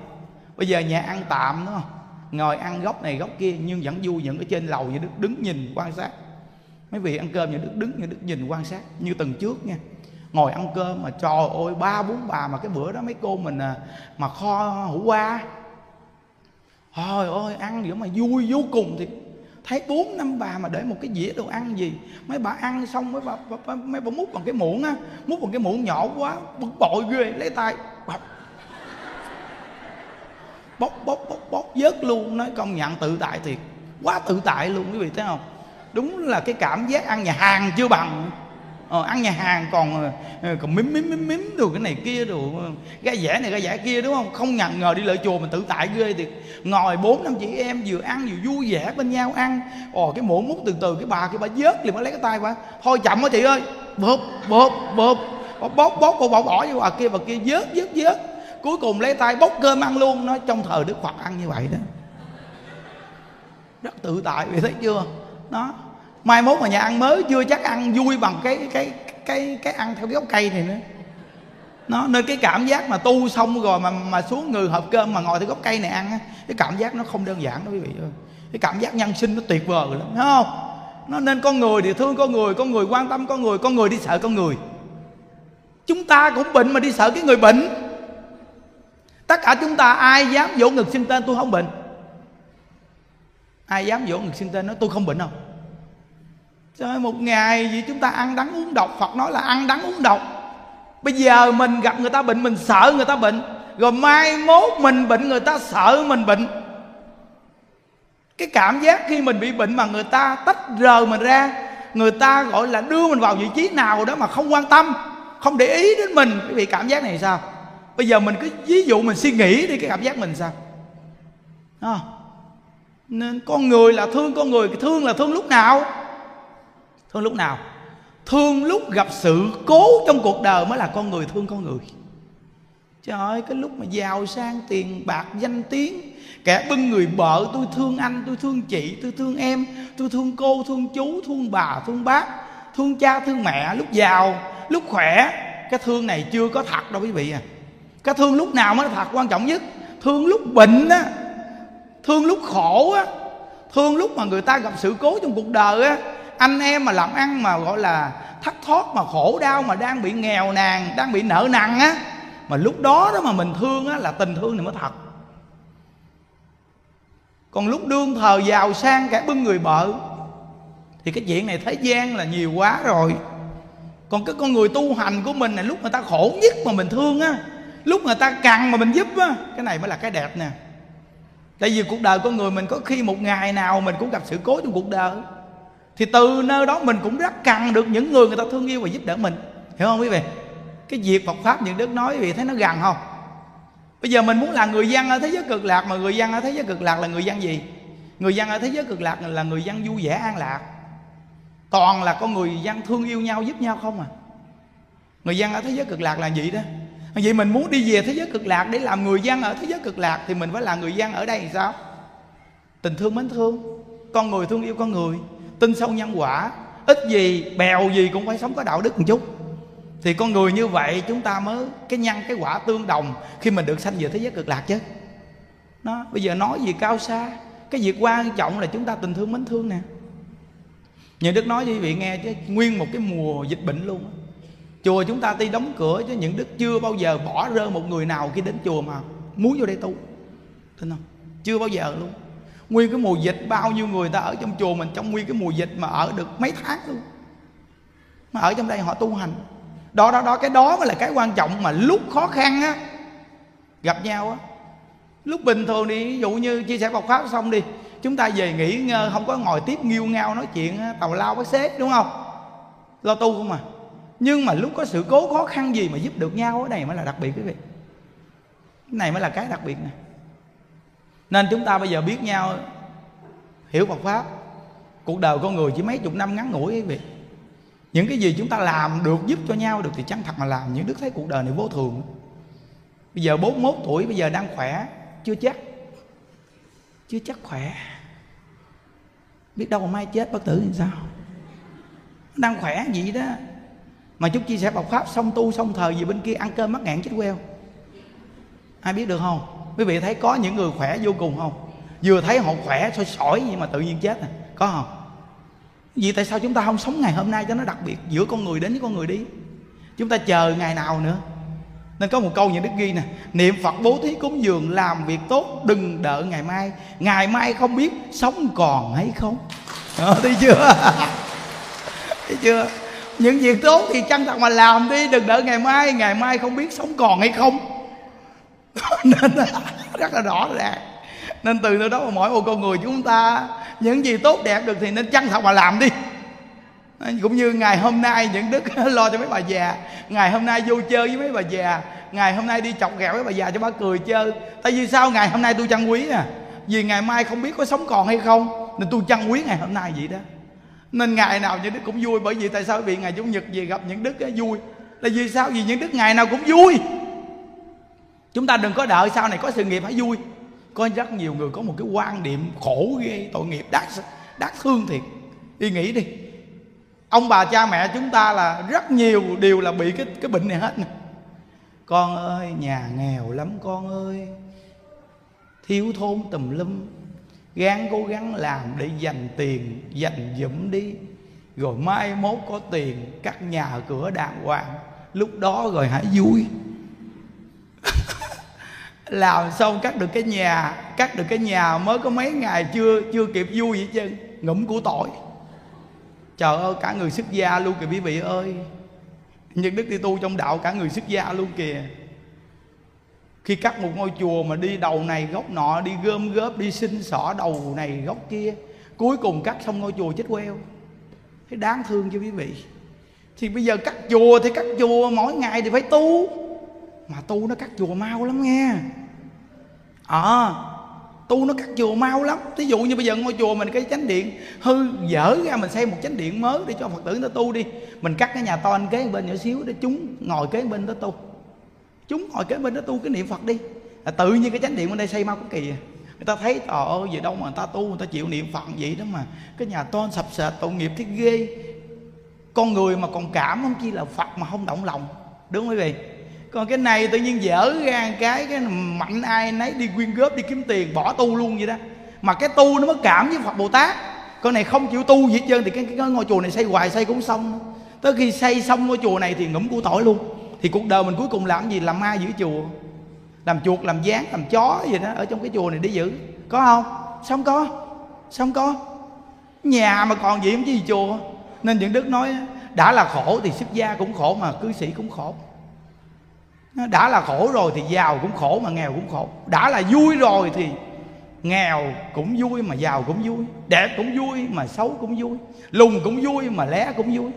Bây giờ nhà ăn tạm đúng không? Ngồi ăn góc này góc kia nhưng vẫn vui những ở trên lầu như đức đứng nhìn quan sát. Mấy vị ăn cơm như đức đứng như đức nhìn quan sát như tuần trước nha. Ngồi ăn cơm mà trời ơi ba bốn bà mà cái bữa đó mấy cô mình à, mà kho hủ qua. Trời ơi ăn gì mà vui vô cùng thì thấy bốn năm bà mà để một cái dĩa đồ ăn gì? Mấy bà ăn xong mấy bà, bà, mấy bà múc bằng cái muỗng á múc bằng cái muỗng nhỏ quá bực bội ghê lấy tay. Bọc bốc bốc bốc bốc vớt luôn nói công nhận tự tại thiệt. Quá tự tại luôn quý vị thấy không? Đúng là cái cảm giác ăn nhà hàng chưa bằng ờ, ăn nhà hàng còn ờ, ờ, còn mím mím mím mím đồ cái này kia đồ ờ, gai dẻ này gai dẻ kia đúng không? Không nhận ngờ đi lợi chùa mình tự tại ghê thì ngồi bốn năm chị em vừa ăn vừa vui vẻ bên nhau ăn. Ồ cái muỗng mút từ từ cái bà cái bà vớt liền bà lấy cái tay bà thôi chậm quá chị ơi. Bóp bóp bóp. Bóp bóp bóp bỏ bỏ bỏ vô bà kia bà kia vớt vớt vớt. Cuối cùng lấy tay bốc cơm ăn luôn. Nói trong thời đức phật ăn như vậy đó. Rất tự tại vì thấy chưa? Nó mai mốt mà nhà ăn mới chưa chắc ăn vui bằng cái cái cái cái ăn theo cái gốc cây này nữa. Nó, nên cái cảm giác mà tu xong rồi mà mà xuống người hộp cơm mà ngồi theo gốc cây này ăn á, cái cảm giác nó không đơn giản đó quý vị ơi. Cái cảm giác nhân sinh nó tuyệt vời lắm, thấy không? Nó nên con người thì thương con người con người quan tâm con người con người đi sợ con người. Chúng ta cũng bệnh mà đi sợ cái người bệnh. Tất cả chúng ta ai dám vỗ ngực xin tên tôi không bệnh? Ai dám vỗ ngực xin tên nói tôi không bệnh không Trời một ngày gì chúng ta ăn đắng uống độc Phật nói là ăn đắng uống độc. Bây giờ mình gặp người ta bệnh Mình sợ người ta bệnh. Rồi mai mốt mình bệnh người ta sợ mình bệnh. Cái cảm giác khi mình bị bệnh Mà người ta tách rời mình ra người ta gọi là đưa mình vào vị trí nào đó mà không quan tâm không để ý đến mình quý vị cảm giác này sao? Bây giờ mình cứ ví dụ mình suy nghĩ đi cái cảm giác mình sao? À, nên con người là thương con người thương là thương lúc nào? Thương lúc nào? Thương lúc gặp sự cố trong cuộc đời mới là con người thương con người. Trời ơi, cái lúc mà giàu sang, tiền bạc, danh tiếng, kẻ bưng người vợ, tôi thương anh, tôi thương chị, tôi thương em, tôi thương cô, thương chú, thương bà, thương bác, thương cha, thương mẹ. Lúc giàu, lúc khỏe, cái thương này chưa có thật đâu quý vị à. Cái thương lúc nào mới là thật quan trọng nhất? Thương lúc bệnh á, thương lúc khổ á, thương lúc mà người ta gặp sự cố trong cuộc đời á anh em mà làm ăn mà gọi là thất thoát mà khổ đau mà đang bị nghèo nàn, đang bị nợ nần á, mà lúc đó đó mà mình thương á là tình thương này mới thật. Còn lúc đương thờ giàu sang cả bưng người bợ, thì cái chuyện này thế gian là nhiều quá rồi. Còn cái con người tu hành của mình là lúc người ta khổ nhất mà mình thương á, lúc người ta cần mà mình giúp á, cái này mới là cái đẹp nè. Tại vì cuộc đời con người mình có khi một ngày nào mình cũng gặp sự cố trong cuộc đời thì từ nơi đó mình cũng rất cần được những người người ta thương yêu và giúp đỡ mình. Hiểu không quý vị? Cái việc Phật pháp những đức nói quý vị thấy nó gần không? Bây giờ mình muốn là người dân ở thế giới cực lạc mà người dân ở thế giới cực lạc là người dân gì? Người dân ở thế giới cực lạc là người dân vui vẻ, an lạc. Toàn là con người dân thương yêu nhau, giúp nhau không à? Người dân ở thế giới cực lạc là gì đó? Vậy mình muốn đi về thế giới cực lạc để làm người dân ở thế giới cực lạc thì mình phải là người dân ở đây thì sao? Tình thương mến thương. Con người thương yêu con người tin sâu nhân quả, ít gì bèo gì cũng phải sống có đạo đức một chút. Thì con người như vậy chúng ta mới, cái nhân cái quả tương đồng khi mình được sanh về thế giới cực lạc chứ. Nó bây giờ nói gì cao xa, cái việc quan trọng là chúng ta tình thương mến thương nè. Những đức nói cho quý vị nghe chứ, nguyên một cái mùa dịch bệnh luôn chùa chúng ta tuy đóng cửa chứ những đức chưa bao giờ bỏ rơi một người nào khi đến chùa mà muốn vô đây tu. Tin không? Chưa bao giờ luôn nguyên cái mùa dịch, bao nhiêu người ta ở trong chùa mình trong nguyên cái mùa dịch mà ở được mấy tháng luôn. Mà ở trong đây họ tu hành. Đó đó đó, cái đó mới là cái quan trọng mà lúc khó khăn á, gặp nhau á. Lúc bình thường đi, ví dụ như chia sẻ Phật pháp xong đi, chúng ta về nghỉ ngơi, không có ngồi tiếp nghiêu ngao nói chuyện tàu lao với sếp, đúng không? Lo tu không à. Nhưng mà lúc có sự cố khó khăn gì mà giúp được nhau ở đây mới là đặc biệt quý vị. Cái này mới là cái đặc biệt này nên chúng ta bây giờ biết nhau, hiểu Phật pháp. Cuộc đời con người chỉ mấy chục năm ngắn ngủi quý vị những cái gì chúng ta làm được, giúp cho nhau được thì chẳng thật mà làm. Những đức thấy cuộc đời này vô thường. Bây giờ 41 tuổi, bây giờ đang khỏe, chưa chắc chưa chắc khỏe. Biết đâu mà mai chết bất tử thì sao? Đang khỏe gì đó. Mà chúng chia sẻ Phật pháp, xong tu xong thời gì bên kia ăn cơm mắc ngạn chết queo. Ai biết được không? Quý vị thấy có những người khỏe vô cùng không? Vừa thấy họ khỏe sôi sỏi nhưng mà tự nhiên chết à. Có không? Vì tại sao chúng ta không sống ngày hôm nay cho nó đặc biệt giữa con người đến với con người đi? Chúng ta chờ ngày nào nữa? Nên có một câu nhà đức ghi nè niệm phật bố thí cúng dường làm việc tốt đừng đợi ngày mai. Ngày mai không biết sống còn hay không. À, thấy chưa? Thấy chưa? Những việc tốt thì chăng thật mà làm đi đừng đợi ngày mai. Ngày mai không biết sống còn hay không? nên rất là rõ ràng. Nên từ nơi đó mà mỗi một con người chúng ta những gì tốt đẹp được thì nên chân thật mà làm đi. Cũng như ngày hôm nay những đức lo cho mấy bà già ngày hôm nay vô chơi với mấy bà già ngày hôm nay đi chọc ghẹo với bà già cho bà cười chơi. Tại vì sao? Ngày hôm nay tôi chăn quý à vì ngày mai không biết có sống còn hay không nên tôi chăn quý ngày hôm nay vậy đó. Nên ngày nào những đức cũng vui bởi vì tại sao? Vì ngày chủ nhật về gặp những đức ấy, vui. Là vì sao? Vì những đức ngày nào cũng vui chúng ta đừng có đợi sau này có sự nghiệp hãy vui. Có rất nhiều người có một cái quan niệm khổ ghê, tội nghiệp đắt đắt thương thiệt. Đi nghĩ đi. Ông bà cha mẹ chúng ta là rất nhiều đều là bị cái cái bệnh này hết nè. Con ơi, nhà nghèo lắm con ơi. Thiếu thốn tùm lum. Gán cố gắng làm để dành tiền, dành dụm đi. Rồi mai mốt có tiền, cắt nhà cửa đàng hoàng. Lúc đó rồi hãy vui làm xong cắt được cái nhà, cắt được cái nhà mới có mấy ngày chưa chưa kịp vui vậy chứ ngủm của tội. Trời ơi, cả người xuất gia luôn kìa quý vị ơi. Nhưng đức đi tu trong đạo cả người xuất gia luôn kìa. Khi cắt một ngôi chùa mà đi đầu này góc nọ, đi gom góp, đi xin xỏ đầu này góc kia, cuối cùng cắt xong ngôi chùa chết queo. Thấy đáng thương cho quý vị? Thì bây giờ cắt chùa thì cắt chùa, mỗi ngày thì phải tu mà tu nó cắt chùa mau lắm nghe. À tu nó cắt chùa mau lắm. Thí dụ như bây giờ ngôi chùa mình cái chánh điện, hư dở ra mình xây một chánh điện mới để cho phật tử nó tu đi. Mình cắt cái nhà to anh kế bên nhỏ xíu để chúng ngồi kế bên đó tu. Chúng ngồi kế bên đó tu cái niệm phật đi. Là tự nhiên cái chánh điện bên đây xây mau cũng kỳ à. Người ta thấy, trời ơi gì đâu mà người ta tu, người ta chịu niệm phật vậy đó mà. Cái nhà to sập sệt, tội nghiệp thế ghê. Con người mà còn cảm, không chi là phật mà không động lòng. Đúng không quý vị? Còn cái này tự nhiên dở ra cái cái mạnh ai nấy đi quyên góp đi kiếm tiền bỏ tu luôn vậy đó. Mà cái tu nó mới cảm với phật bồ tát. Con này không chịu tu gì hết trơn thì cái, cái, ngôi chùa này xây hoài xây cũng xong. Tới khi xây xong ngôi chùa này thì ngủm củ tỏi luôn. Thì cuộc đời mình cuối cùng làm gì? Làm ma giữ chùa. Làm chuột làm gián làm chó gì đó ở trong cái chùa này để giữ. Có không? Sao không có. Sao không có. Nhà mà còn gì không chứ gì chùa. Nên những đức nói đã là khổ thì xuất gia cũng khổ mà cư sĩ cũng khổ đã là khổ rồi thì giàu cũng khổ mà nghèo cũng khổ. Đã là vui rồi thì nghèo cũng vui mà giàu cũng vui. Đẹp cũng vui mà xấu cũng vui. Lùn cũng vui mà lé cũng vui.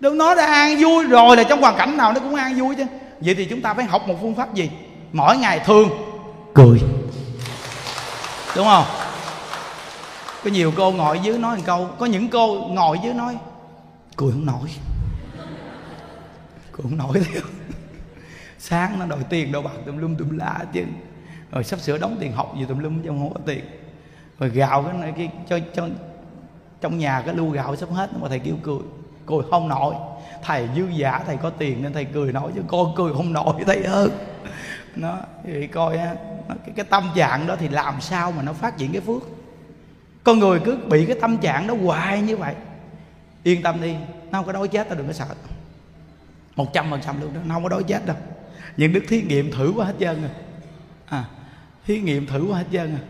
Đừng nói đã an vui rồi là trong hoàn cảnh nào nó cũng an vui chứ. Vậy thì chúng ta phải học một phương pháp gì? Mỗi ngày thường. Cười. Đúng không? Có nhiều cô ngồi dưới nói một câu có những cô ngồi dưới nói cười không nổi. Cười không nổi sáng nó đòi tiền đòi bạc tùm lum tùm la chứ. Rồi sắp sửa đóng tiền học gì tùm lum trong không có tiền. Rồi gạo cái này cái cho, cho trong nhà cái lưu gạo sắp hết mà thầy kêu cười. Cười không nổi. Thầy dư giả thầy có tiền nên thầy cười nổi chứ. Con cười không nổi thầy ơi. Nó thì coi á cái, cái tâm trạng đó thì làm sao mà nó phát triển cái phước? Con người cứ bị cái tâm trạng đó hoài như vậy. Yên tâm đi nó không có đói chết tao đừng có sợ. Một trăm phần trăm luôn đó nó không có đói chết đâu những đức thí nghiệm thử qua hết trơn rồi à. Thí nghiệm thử qua hết trơn rồi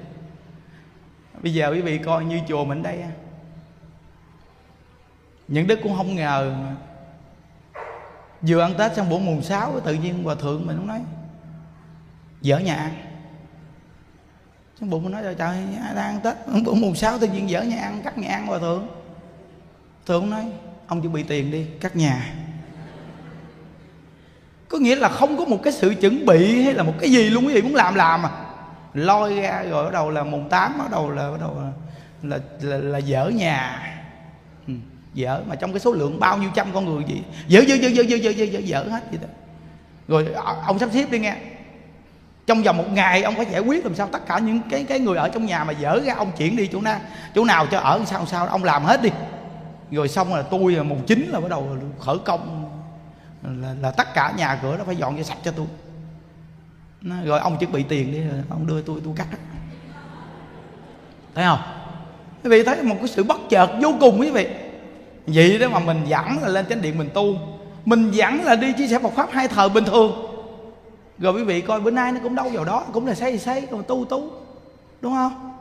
bây giờ quý vị coi như chùa mình đây những đức cũng không ngờ vừa ăn tết xong bữa mùng sáu tự nhiên hòa thượng mình cũng nói dở nhà ăn. Trong bụng mình nói trời trời đang ăn tết bữa mùng sáu tự nhiên dở nhà ăn cắt nhà ăn hòa thượng. Thượng nói ông chuẩn bị tiền đi cắt nhà có nghĩa là không có một cái sự chuẩn bị hay là một cái gì luôn quý vị muốn làm làm à. Lôi ra rồi bắt đầu là mùng tám bắt đầu là bắt đầu là là, là, là dở nhà. Ừ, dở. Mà trong cái số lượng bao nhiêu trăm con người gì dở dở dở dở dở dở dở, dở, dở hết vậy đó. Rồi ờ, ông sắp xếp đi nghe. Trong vòng một ngày ông phải giải quyết làm sao tất cả những cái cái người ở trong nhà mà dở ra ông chuyển đi chỗ nào chỗ nào cho ở sao sao ông làm hết đi. Rồi xong là tôi là mùng chín là bắt đầu khởi công là, là tất cả nhà cửa nó phải dọn cho sạch cho tôi. Nó, rồi ông chuẩn bị tiền đi ông đưa tôi tôi cắt. Đó. thấy không? Quý vị thấy một cái sự bất chợt vô cùng quý vị. Vậy đó mà mình dẫn là lên chánh điện mình tu. Mình dẫn là đi chia sẻ một pháp hai thờ bình thường. Rồi quý vị coi bữa nay nó cũng đâu vào đó cũng là xây xây còn tu tu. Đúng không?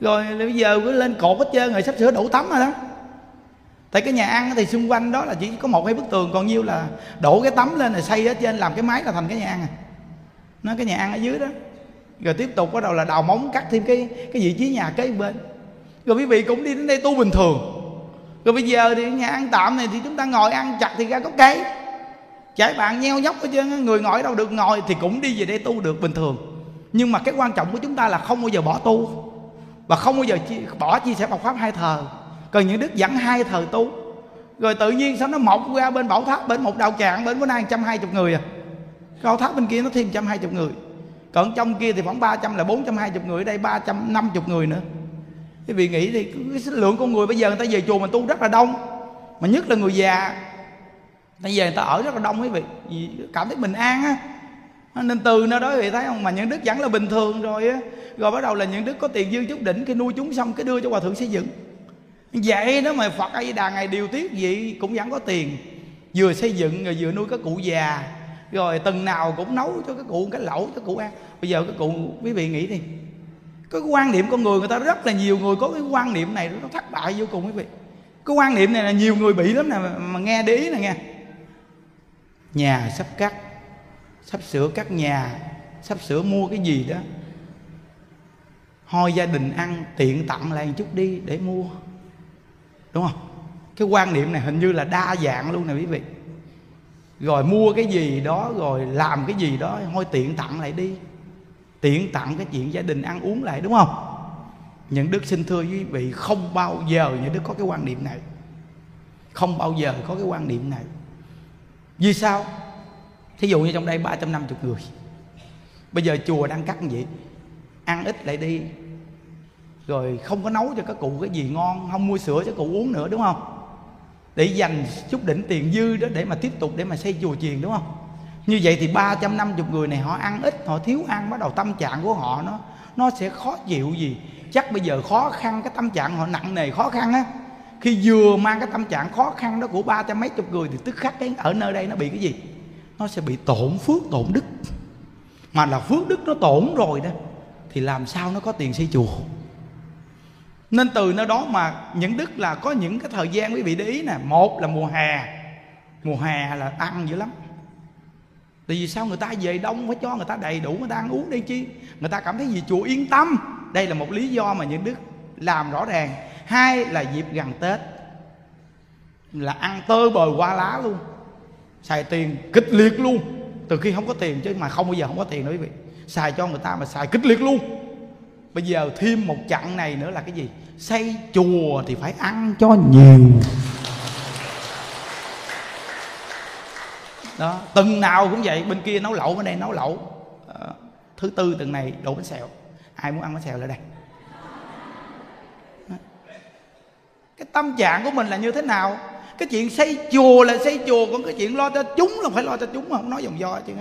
Rồi bây giờ cứ lên cột hết trơn rồi sắp sửa đủ tắm rồi đó tại cái nhà ăn thì xung quanh đó là chỉ có một hai bức tường còn nhiêu là đổ cái tấm lên rồi xây ở trên làm cái máy là thành cái nhà ăn à. Nó cái nhà ăn ở dưới đó. Rồi tiếp tục bắt đầu là đào móng cắt thêm cái cái vị trí nhà kế bên. Rồi quý vị cũng đi đến đây tu bình thường. Rồi bây giờ thì nhà ăn tạm này thì chúng ta ngồi ăn chặt thì ra có cây. Chạy bạn nheo nhóc hết trơn người ngồi đâu được ngồi thì cũng đi về đây tu được bình thường. Nhưng mà cái quan trọng của chúng ta là không bao giờ bỏ tu. Và không bao giờ chi, bỏ chia sẻ Phật pháp hai thờ cần những đức dẫn hai thời tu. Rồi tự nhiên sao nó mọc ra bên bảo tháp, bên một đạo tràng, bên bữa nay trăm hai chục người à. Cao tháp bên kia nó thêm trăm hai chục người. Còn trong kia thì khoảng ba trăm là bốn trăm hai chục người, ở đây ba trăm năm chục người nữa. Cái vì nghĩ thì cái lượng con người bây giờ người ta về chùa mình tu rất là đông. Mà nhất là người già bây giờ người ta ở rất là đông quý vị. Vì cảm thấy bình an á. Nên từ nơi đó quý vị thấy không, mà những đức vẫn là bình thường rồi á. Rồi bắt đầu là những đức có tiền dư chút đỉnh, cái nuôi chúng xong, cái đưa cho hòa thượng xây dựng vậy đó mà phật a di đà ngày điều tiết gì cũng vẫn có tiền. Vừa xây dựng rồi vừa nuôi các cụ già. Rồi từng nào cũng nấu cho các cụ cái lẩu cho cụ ăn. Bây giờ các cụ quý vị nghĩ đi. Cái quan niệm con người người ta rất là nhiều người có cái quan niệm này nó thất bại vô cùng quý vị. Cái quan niệm này là nhiều người bị lắm nè mà, mà nghe để ý nè nghe. Nhà sắp cắt sắp sửa cắt nhà sắp sửa mua cái gì đó. Hoi gia đình ăn tiện tặng lại một chút đi để mua đúng không? Cái quan niệm này hình như là đa dạng luôn nè quý vị. Rồi mua cái gì đó, rồi làm cái gì đó, thôi tiện tặng lại đi. Tiện tặng cái chuyện gia đình ăn uống lại, đúng không? Những đức xin thưa quý vị, không bao giờ những đức có cái quan niệm này. Không bao giờ có cái quan niệm này. Vì sao? Thí dụ như trong đây 350 người. Bây giờ chùa đang cắt gì ăn ít lại đi rồi không có nấu cho các cụ cái gì ngon, không mua sữa cho cụ uống nữa, đúng không? Để dành chút đỉnh tiền dư đó để mà tiếp tục để mà xây chùa chiền, đúng không? Như vậy thì 350 người này họ ăn ít, họ thiếu ăn, bắt đầu tâm trạng của họ nó nó sẽ khó chịu gì? Chắc bây giờ khó khăn, cái tâm trạng họ nặng nề khó khăn á. Khi vừa mang cái tâm trạng khó khăn đó của ba trăm mấy chục người thì tức khắc cái ở nơi đây nó bị cái gì? Nó sẽ bị tổn phước, tổn đức. Mà là phước đức nó tổn rồi đó, thì làm sao nó có tiền xây chùa? Nên từ nơi đó mà những đức là có những cái thời gian, quý vị để ý nè. Một là mùa hè. Mùa hè là ăn dữ lắm. Tại vì sao người ta về đông phải cho người ta đầy đủ, người ta ăn uống đây chi? Người ta cảm thấy gì? Chùa yên tâm. Đây là một lý do mà những đức làm rõ ràng. Hai là dịp gần tết. Là ăn tơ bời qua lá luôn. Xài tiền kịch liệt luôn. Từ khi không có tiền chứ mà không bao giờ không có tiền nữa, quý vị. Xài cho người ta mà xài kịch liệt luôn bây giờ thêm một chặng này nữa là cái gì? Xây chùa thì phải ăn cho nhiều. Đó từng nào cũng vậy bên kia nấu lẩu bên đây nấu lẩu. À, thứ tư tuần này đổ bánh xèo. Ai muốn ăn bánh xèo lại đây? Cái tâm trạng của mình là như thế nào? Cái chuyện xây chùa là xây chùa còn cái chuyện lo cho chúng là phải lo cho chúng mà không nói dòng do chứ.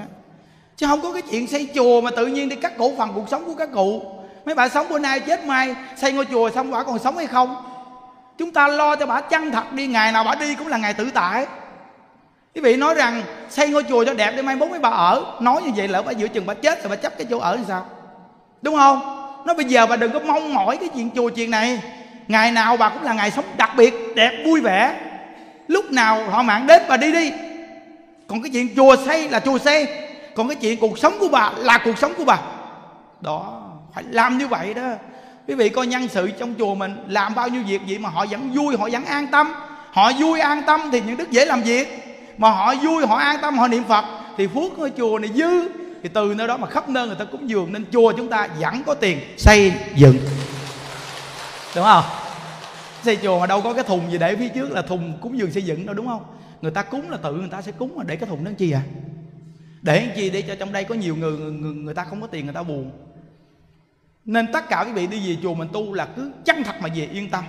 Chứ không có cái chuyện xây chùa mà tự nhiên đi cắt cổ phần cuộc sống của các cụ mấy bà sống bữa nay chết mai xây ngôi chùa xong bà còn sống hay không? Chúng ta lo cho bà chăng thật đi, ngày nào bà đi cũng là ngày tự tại. Quý vị nói rằng xây ngôi chùa cho đẹp để mai mốt mấy bà ở. Nói như vậy lỡ bà giữa chừng bà chết rồi bà chấp cái chỗ ở thì sao? Đúng không? Nó bây giờ bà đừng có mong mỏi cái chuyện chùa chuyện này. Ngày nào bà cũng là ngày sống đặc biệt, đẹp, vui vẻ. Lúc nào họ mạng đến bà đi đi. Còn cái chuyện chùa xây là chùa xây. Còn cái chuyện cuộc sống của bà là cuộc sống của bà. Đó phải làm như vậy đó. Quý vị coi nhân sự trong chùa mình làm bao nhiêu việc vậy mà họ vẫn vui họ vẫn an tâm. Họ vui an tâm thì những đức dễ làm việc. Mà họ vui họ an tâm họ niệm phật thì phước ngôi chùa này dư. Thì từ nơi đó mà khắp nơi người ta cúng dường nên chùa chúng ta vẫn có tiền xây dựng. Đúng không? Xây chùa mà đâu có cái thùng gì để phía trước là thùng cúng dường xây dựng đâu đúng không? Người ta cúng là tự người ta sẽ cúng mà để cái thùng đó chi à? Để làm chi? Để cho trong đây có nhiều người người, người ta không có tiền người ta buồn nên tất cả quý vị đi về chùa mình tu là cứ chân thật mà về yên tâm.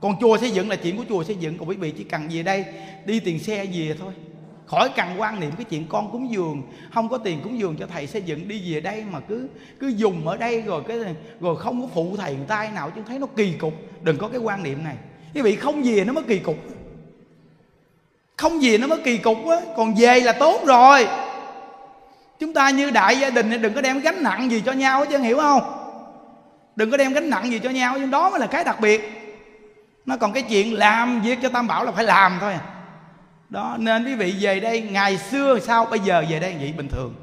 Còn chùa xây dựng là chuyện của chùa xây dựng, còn quý vị chỉ cần về đây, đi tiền xe về thôi. Khỏi cần quan niệm cái chuyện con cúng dường, không có tiền cúng dường cho thầy xây dựng, đi về đây mà cứ cứ dùng ở đây rồi cái rồi không có phụ thầy người ta nào, chứ thấy nó kỳ cục. Đừng có cái quan niệm này. Quý vị không về nó mới kỳ cục. Không về nó mới kỳ cục á, còn về là tốt rồi. Chúng ta như đại gia đình đừng có đem gánh nặng gì cho nhau hết chứ hiểu không? Đừng có đem gánh nặng gì cho nhau, nhưng đó mới là cái đặc biệt. Nó còn cái chuyện làm việc cho tam bảo là phải làm thôi. Đó, nên quý vị về đây, ngày xưa sao, bây giờ về đây vậy, bình thường.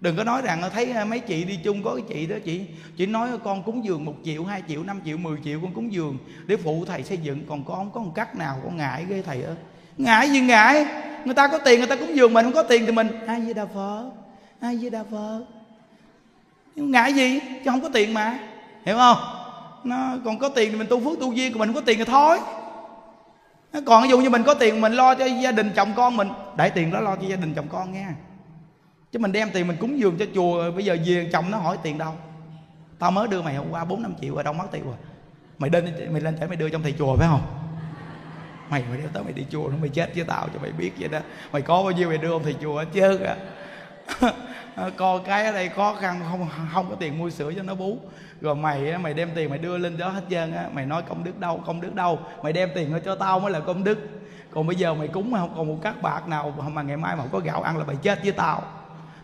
Đừng có nói rằng ờ, thấy ờ, mấy chị đi chung có cái chị đó, chị chị nói con cúng dường một triệu, hai triệu, năm triệu 10 triệu con cúng dường để phụ thầy xây dựng. Còn con không có một cách nào, con ngại ghê thầy ơi. Ngại gì ngại? Người ta có tiền, người ta cúng dường mình, không có tiền thì mình ai với đà phở ai với đà phở ngại gì? Chứ không có tiền mà hiểu không? Nó còn có tiền thì mình tu phước tu duyên, còn mình không có tiền thì thôi. Còn ví dụ như mình có tiền mình lo cho gia đình chồng con mình, để tiền đó lo cho gia đình chồng con nghe. chứ mình đem tiền mình cúng dường cho chùa, bây giờ về chồng nó hỏi tiền đâu? Tao mới đưa mày hôm qua bốn năm triệu rồi, đâu mất tiêu rồi. Mày lên mày lên chảy mày đưa trong thầy chùa phải không? Mày mày đeo tới mày đi chùa nó mày chết với tao cho mày biết vậy đó. Mày có bao nhiêu mày đưa ông thầy chùa chứ à co cái ở đây khó khăn, không không có tiền mua sữa cho nó bú. Rồi mày mày đem tiền mày đưa lên đó hết trơn á. Mày nói công đức đâu, công đức đâu. Mày đem tiền cho tao mới là công đức. Còn bây giờ mày cúng mà không còn một cát bạc nào, mà ngày mai mà không có gạo ăn là mày chết với tao.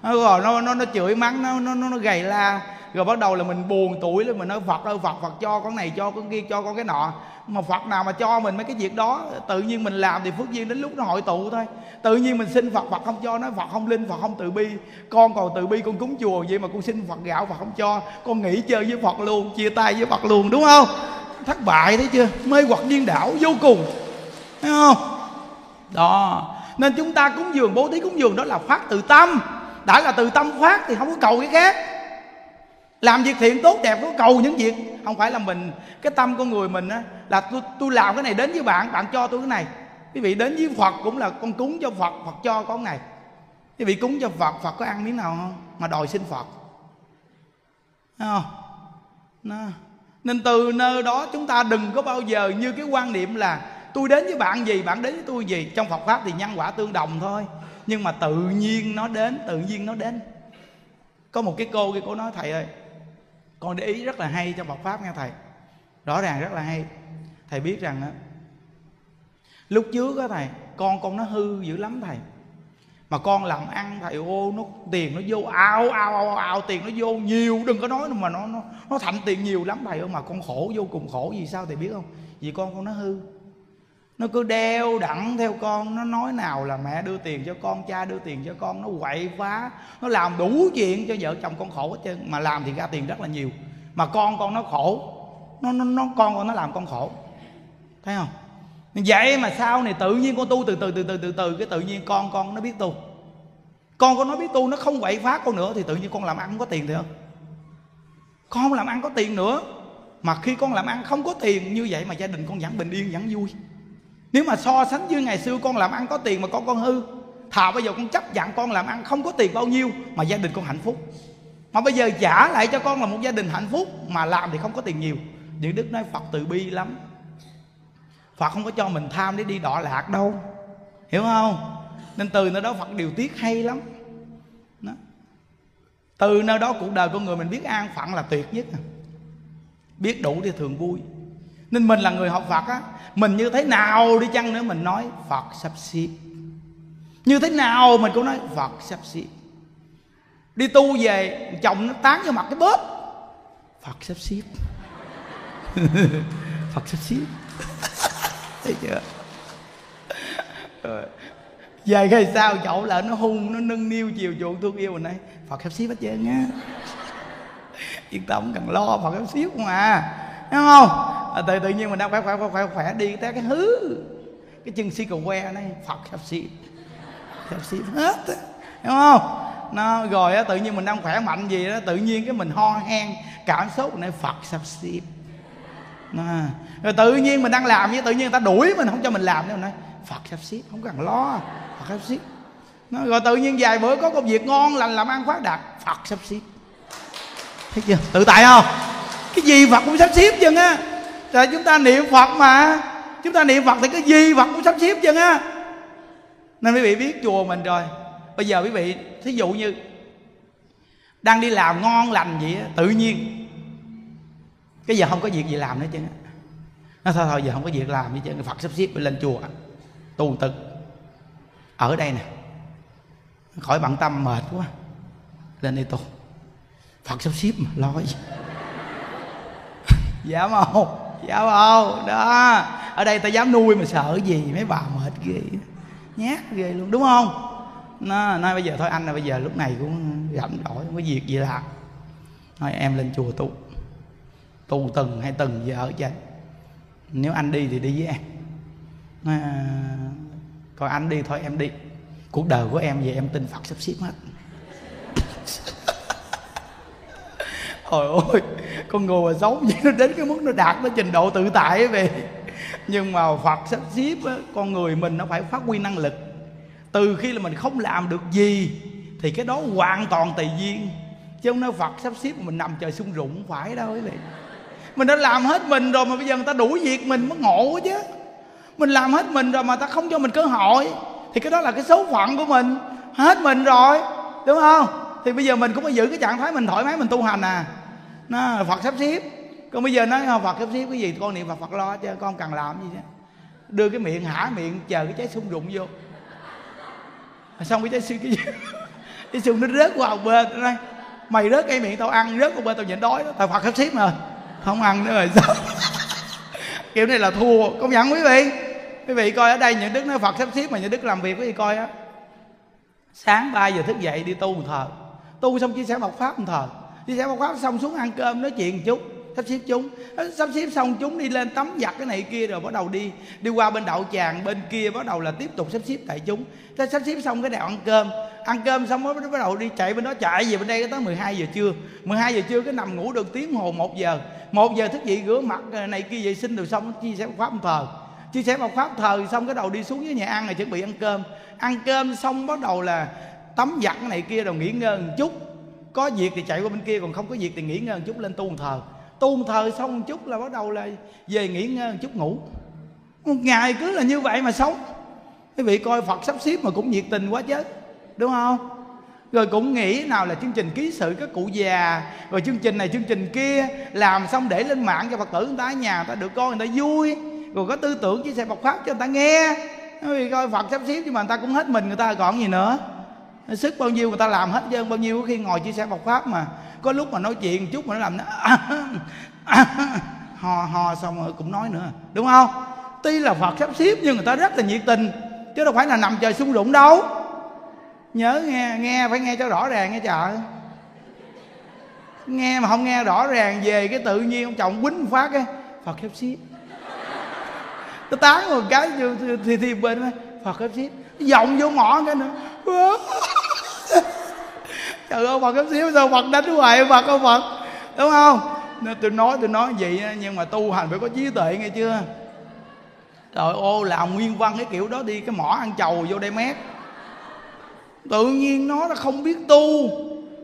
Rồi, nó nó nó chửi mắng nó nó nó gầy la rồi bắt đầu là mình buồn tuổi lên, mình nói, phật ơi phật phật cho con này, cho con kia, cho con cái nọ. Mà phật nào mà cho mình mấy cái việc đó, tự nhiên mình làm thì phước duyên đến lúc nó hội tụ thôi. Tự nhiên mình xin phật phật không cho, nói, phật không linh, phật không từ bi. Con còn từ bi, con cúng chùa, vậy mà con xin phật gạo, phật không cho. Con nghỉ chơi với phật luôn, chia tay với phật luôn, đúng không? Thất bại, thấy chưa? Mê hoặc điên đảo, vô cùng. Thấy không? Đó. Nên chúng ta cúng dường, bố thí cúng dường đó là phát từ tâm. Đã là từ tâm phát thì không có cầu cái khác làm việc thiện tốt đẹp có cầu những việc không phải là mình. Cái tâm con người mình á, là tôi tôi làm cái này đến với bạn bạn cho tôi cái này. Quý vị, đến với phật cũng là con cúng cho phật phật cho con này. Quý vị, cúng cho phật phật có ăn miếng nào không? Mà đòi xin phật. Thấy không? Nó. nên từ nơi đó chúng ta đừng có bao giờ như cái quan niệm là tôi đến với bạn gì, bạn đến với tôi gì. Trong phật pháp thì nhân quả tương đồng thôi. Nhưng mà tự nhiên nó đến, tự nhiên nó đến. Có một cái cô kia cô nói, thầy ơi con để ý rất là hay trong Phật pháp nghe thầy. Rõ ràng rất là hay. Thầy biết rằng á, lúc trước á thầy, con con nó hư dữ lắm thầy. Mà con làm ăn thầy, ô, nó tiền nó vô, ao ao ao ao, tiền nó vô nhiều, đừng có nói mà nó nó nó thành tiền nhiều lắm thầy ơi, mà con khổ vô cùng khổ gì sao thầy biết không? Vì con con nó hư nó cứ đeo đẳng theo con nó nói nào là mẹ đưa tiền cho con cha đưa tiền cho con nó quậy phá nó làm đủ chuyện cho vợ chồng con khổ hết trơn. Mà làm thì ra tiền rất là nhiều. Mà con con nó khổ nó nó, nó con con nó làm con khổ. Thấy không? Vậy mà sau này tự nhiên con tu từ từ từ từ từ từ cái tự nhiên con con nó biết tu. Con con nó biết tu nó không quậy phá con nữa thì tự nhiên con làm ăn không có tiền thì không? Con không làm ăn có tiền nữa. Mà khi con làm ăn không có tiền như vậy mà gia đình con vẫn bình yên vẫn vui nếu mà so sánh với ngày xưa con làm ăn có tiền mà con con hư, thà bây giờ con chấp nhận con làm ăn không có tiền bao nhiêu mà gia đình con hạnh phúc. Mà bây giờ trả lại cho con là một gia đình hạnh phúc mà làm thì không có tiền nhiều. Những đức nói, phật từ bi lắm. Phật không có cho mình tham để đi đọa lạc đâu. Hiểu không? Nên từ nơi đó phật điều tiết hay lắm. Đó. từ nơi đó cuộc đời của người mình biết an phận là tuyệt nhất. Biết đủ thì thường vui nên mình là người học phật á mình như thế nào đi chăng nữa mình nói phật sắp xếp. Như thế nào mình cũng nói phật sắp xếp. Đi tu về chồng nó tán vô mặt cái bóp. Phật sắp xếp. Phật sắp xếp. Thấy chưa? Rồi. Về ngày sau chậu là nó hung nó nâng niu chiều chuộng thương yêu mình đây phật sắp xếp hết trơn á. Yên tâm cần lo phật sắp xếp mà, đúng không? À à, tự tự nhiên mình đang khỏe khỏe khỏe khỏe, khỏe đi té cái hứ. Cái chân si cầu que này phật sắp xếp sắp xếp hết đúng không? Nó rồi á tự nhiên mình đang khỏe mạnh gì đó tự nhiên cái mình ho hen cảm xúc này phật sắp xếp à. rồi tự nhiên mình đang làm với tự nhiên người ta đuổi mình không cho mình làm. Nữa nói phật sắp xếp không cần lo phật sắp xếp nó, rồi tự nhiên vài bữa có công việc ngon lành làm ăn phát đạt phật sắp xếp thấy chưa? Tự tại không? Cái gì phật cũng sắp xếp chừng á là chúng ta niệm phật mà. Chúng ta niệm phật thì cái gì phật cũng sắp xếp chứ á nên quý vị biết chùa mình rồi. Bây giờ quý vị, thí dụ như đang đi làm ngon lành vậy tự nhiên. Cái giờ không có việc gì làm nữa chứ nó thôi thôi, giờ không có việc làm gì chứ phật sắp xếp lên chùa. Tu tực ở đây nè. Khỏi bận tâm, mệt quá. Lên đây tu. Phật sắp xếp mà, lo gì dám dạ không. Dạ không đó. Ở đây ta dám nuôi mà sợ gì mấy bà mệt ghê. Nhát ghê luôn đúng không? Nó nói bây giờ thôi anh là bây giờ lúc này cũng rảnh rỗi không có việc gì làm. Nói em lên chùa tu. Tu từng hay từng giờ ở trên. Nếu anh đi thì đi với em. Nói, à, coi anh đi thôi em đi. Cuộc đời của em về em tin phật sắp xếp hết. Ôi ôi Con người mà xấu vậy nó đến cái mức nó đạt tới trình độ tự tại về Nhưng mà Phật sắp xếp á, Con người mình nó phải phát huy năng lực. Từ khi là mình không làm được gì Thì cái đó hoàn toàn tùy duyên. Chứ không nói Phật sắp xếp mà mình nằm trời sung rụng Không phải đâu quý vị Mình đã làm hết mình rồi mà bây giờ người ta đuổi việc mình mới ngộ chứ. Mình làm hết mình rồi mà ta không cho mình cơ hội Thì cái đó là cái số phận của mình. Hết mình rồi Đúng không? Thì bây giờ mình cũng phải giữ cái trạng thái mình thoải mái mình tu hành à nó phật sắp xếp. Còn bây giờ nói không? phật sắp xếp cái gì? Con niệm phật phật lo chứ con cần làm gì chứ đưa cái miệng, hả miệng, chờ cái trái sung rụng vô. Xong cái trái sung, cái gì cái sung nó rớt qua một bên. Nói, mày rớt cái miệng tao ăn, rớt qua bên tao nhịn đói đó. Tao phật sắp xếp mà. Không ăn nữa rồi sao? Kiểu này là thua. Công nhận quý vị. Quý vị coi ở đây những đức nói phật sắp xếp mà những đức làm việc quý vị coi á? Sáng 3 giờ thức dậy đi tu thờ tu xong chia sẻ một pháp một thờ đi sẻ một pháp xong xuống ăn cơm nói chuyện một chút? Sắp xếp chúng. Ờ, sắp xếp xong chúng đi lên tắm giặt cái này kia rồi bắt đầu đi. Đi qua bên đậu tràng bên kia bắt đầu là tiếp tục sắp xếp tại chúng. Ta sắp xếp xong cái nào ăn cơm. Ăn cơm xong mới bắt đầu đi chạy bên đó. Chạy về bên đây tới 12 giờ trưa. 12 giờ trưa cái nằm ngủ được tiếng hồ 1 giờ. 1 giờ thức dậy rửa mặt ờ, này kia vệ sinh rồi xong chia sẻ một pháp thờ. Chia sẻ một pháp thờ xong cái đầu đi xuống dưới nhà ăn rồi chuẩn bị ăn cơm. Ăn cơm xong bắt đầu là tắm giặt cái này kia rồi nghỉ ngơi một chút có việc thì chạy qua bên kia, còn không có việc thì nghỉ ngơi một chút, lên tu một thờ tu một thờ xong một chút là bắt đầu là về nghỉ ngơi một chút, ngủ. Một ngày cứ là như vậy mà sống. Quý vị coi phật sắp xếp mà cũng nhiệt tình quá chứ, đúng không? Rồi cũng nghĩ nào là chương trình ký sự các cụ già, rồi chương trình này, chương trình kia, làm xong để lên mạng cho phật tử người ta ở nhà, người ta được coi, người ta vui. Rồi có tư tưởng chia sẻ Phật pháp cho người ta nghe. Vì coi Phật sắp xếp nhưng mà người ta cũng hết mình, người ta còn gì nữa sức bao nhiêu người ta làm hết trơn bao nhiêu khi ngồi chia sẻ Phật pháp mà. Có lúc mà nói chuyện chút mà nó làm nó ho ho xong rồi cũng nói nữa đúng không? Tuy là Phật sắp xếp nhưng người ta rất là nhiệt tình chứ đâu phải là nằm trời sung rụng đâu. Nhớ nghe nghe phải nghe cho rõ ràng nghe chợ nghe mà không nghe rõ ràng về cái tự nhiên ông chồng quýnh phát cái Phật sắp xếp. Nó tán một cái thì, thì, thì bên phật sắp xếp. Giọng vô mỏ cái nữa trời ơi phật chút xíu, sao phật đánh hoài phật không phật? Đúng không? Nên tôi nói tôi nói vậy nhưng mà tu hành phải có trí tuệ nghe chưa? Trời ô, làm nguyên văn cái kiểu đó đi, cái mỏ ăn chầu vô đây mét. Tự nhiên nó nó không biết tu.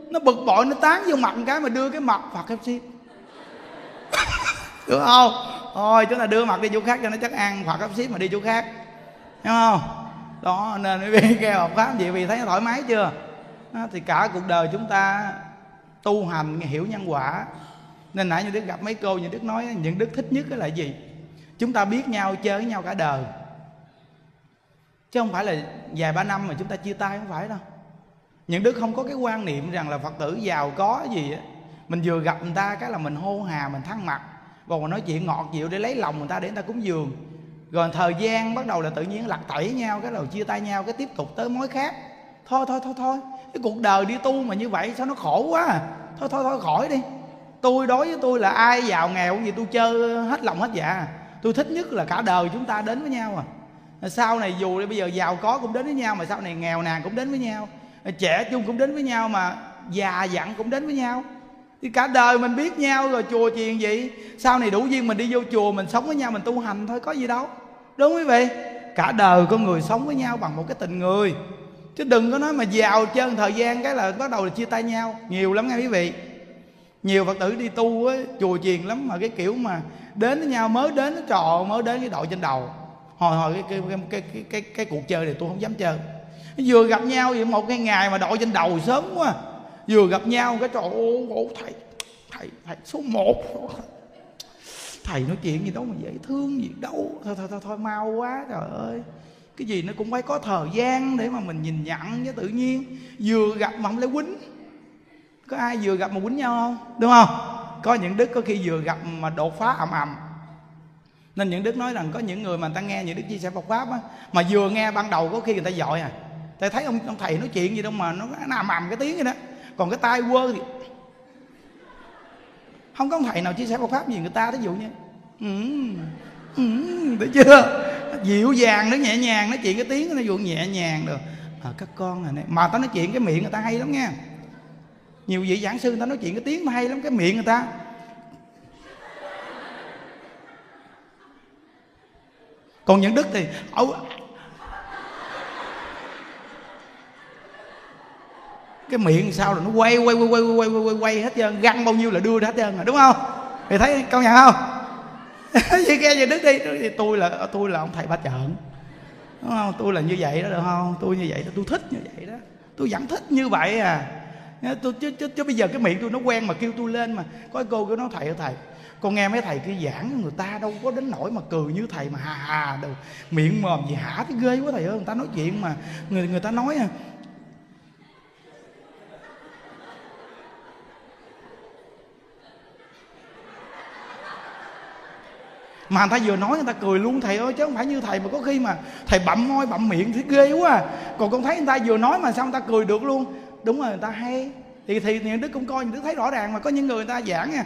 Nó bực bội, nó tán vô mặt cái mà đưa cái mặt phật cấp xíu được không? Thôi chúng ta đưa mặt đi chỗ khác cho nó chắc ăn, phật cấp xíu mà đi chỗ khác. Đúng không? Đó, nên mới biết kêu học pháp vậy, vì thấy thoải mái chưa? Thì cả cuộc đời chúng ta tu hành, hiểu nhân quả. Nên nãy như đức gặp mấy cô như đức nói, những đức thích nhất là gì? Chúng ta biết nhau, chơi với nhau cả đời. Chứ không phải là vài ba năm mà chúng ta chia tay, không phải đâu. Những đức không có cái quan niệm rằng là phật tử giàu có gì á. Mình vừa gặp người ta cái là mình hô hà, mình thăng mặt. Còn mà nói chuyện ngọt dịu để lấy lòng người ta, để người ta cúng dường. Rồi thời gian bắt đầu là tự nhiên lặt tẩy nhau, cái đầu chia tay nhau, cái tiếp tục tới mối khác. Thôi thôi thôi thôi cái cuộc đời đi tu mà như vậy sao nó khổ quá à. thôi thôi thôi, khỏi đi. Tôi đối với tôi là ai giàu nghèo gì tôi chơi hết lòng hết dạ. Tôi thích nhất là cả đời chúng ta đến với nhau à. Sau này dù bây giờ giàu có cũng đến với nhau mà sau này nghèo nàn cũng đến với nhau. Trẻ chung cũng đến với nhau mà già dặn cũng đến với nhau. Thì cả đời mình biết nhau rồi, chùa chiền gì? Sau này đủ duyên mình đi vô chùa, mình sống với nhau, mình tu hành thôi, có gì đâu. Đúng quý vị? Cả đời con người sống với nhau bằng một cái tình người chứ đừng có nói mà giàu chân thời gian cái là bắt đầu là chia tay nhau. Nhiều lắm nghe quý vị. Nhiều phật tử đi tu á chùa chiền lắm mà cái kiểu mà đến với nhau mới đến trò mới đến cái đội trên đầu. Hồi hồi cái cái cái cái cái, cái, cái cuộc chơi này tôi không dám chơi. Vừa gặp nhau vậy một cái ngày mà đội trên đầu sớm quá. Vừa gặp nhau cái trò ô ô thầy thầy thầy số một. Thầy nói chuyện gì đâu mà dễ thương gì đâu. Thôi thôi thôi, thôi mau quá trời ơi cái gì nó cũng phải có thời gian để mà mình nhìn nhận với tự nhiên. Vừa gặp mà không lấy quýnh. Có ai vừa gặp mà quýnh nhau không? Đúng không? Có những đức có khi vừa gặp mà đột phá ầm ầm. Nên những đức nói rằng có những người mà người ta nghe những đức chia sẻ Phật pháp á mà vừa nghe ban đầu có khi người ta dội à. Ta thấy ông, ông thầy nói chuyện gì đâu mà nó nó ầm ầm cái tiếng vậy đó. Còn cái tai quơ thì không có ông thầy nào chia sẻ Phật pháp gì người ta thí dụ như ừ, ừ, ừ thấy chưa? Dịu dàng nó nhẹ nhàng nói chuyện cái tiếng nó dụ nhẹ nhàng được. À, các con à, này mà tao nói chuyện cái miệng người ta hay lắm nha. Nhiều vị giảng sư người ta nói chuyện cái tiếng nó hay lắm cái miệng người ta. Còn những đức thì cái miệng sao là nó quay quay quay quay quay quay quay, quay hết trơn găng bao nhiêu là đưa hết trơn rồi đúng không? Thì thấy công nhận không? vậy nghe về đức đi. Thì tôi là tôi là ông thầy ba trận đúng không? Tôi là như vậy đó được không? Tôi như vậy đó tôi thích như vậy đó. Tôi vẫn thích như vậy à. Tôi chứ, chứ, chứ bây giờ cái miệng tôi nó quen mà kêu tôi lên mà. Có cô cứ nói thầy ơi thầy con nghe mấy thầy kia giảng người ta đâu có đến nỗi mà cười như thầy mà hà hà đâu miệng mồm gì hả cái ghê quá thầy ơi. Người ta nói chuyện mà người người ta nói à, mà người ta vừa nói người ta cười luôn thầy ơi chứ không phải như thầy mà có khi mà thầy bậm môi bậm miệng thì ghê quá à. Còn con thấy người ta vừa nói mà sao người ta cười được luôn? Đúng rồi người ta hay. Thì thì những đức cũng coi đức thấy rõ ràng mà có những người người ta giảng nha.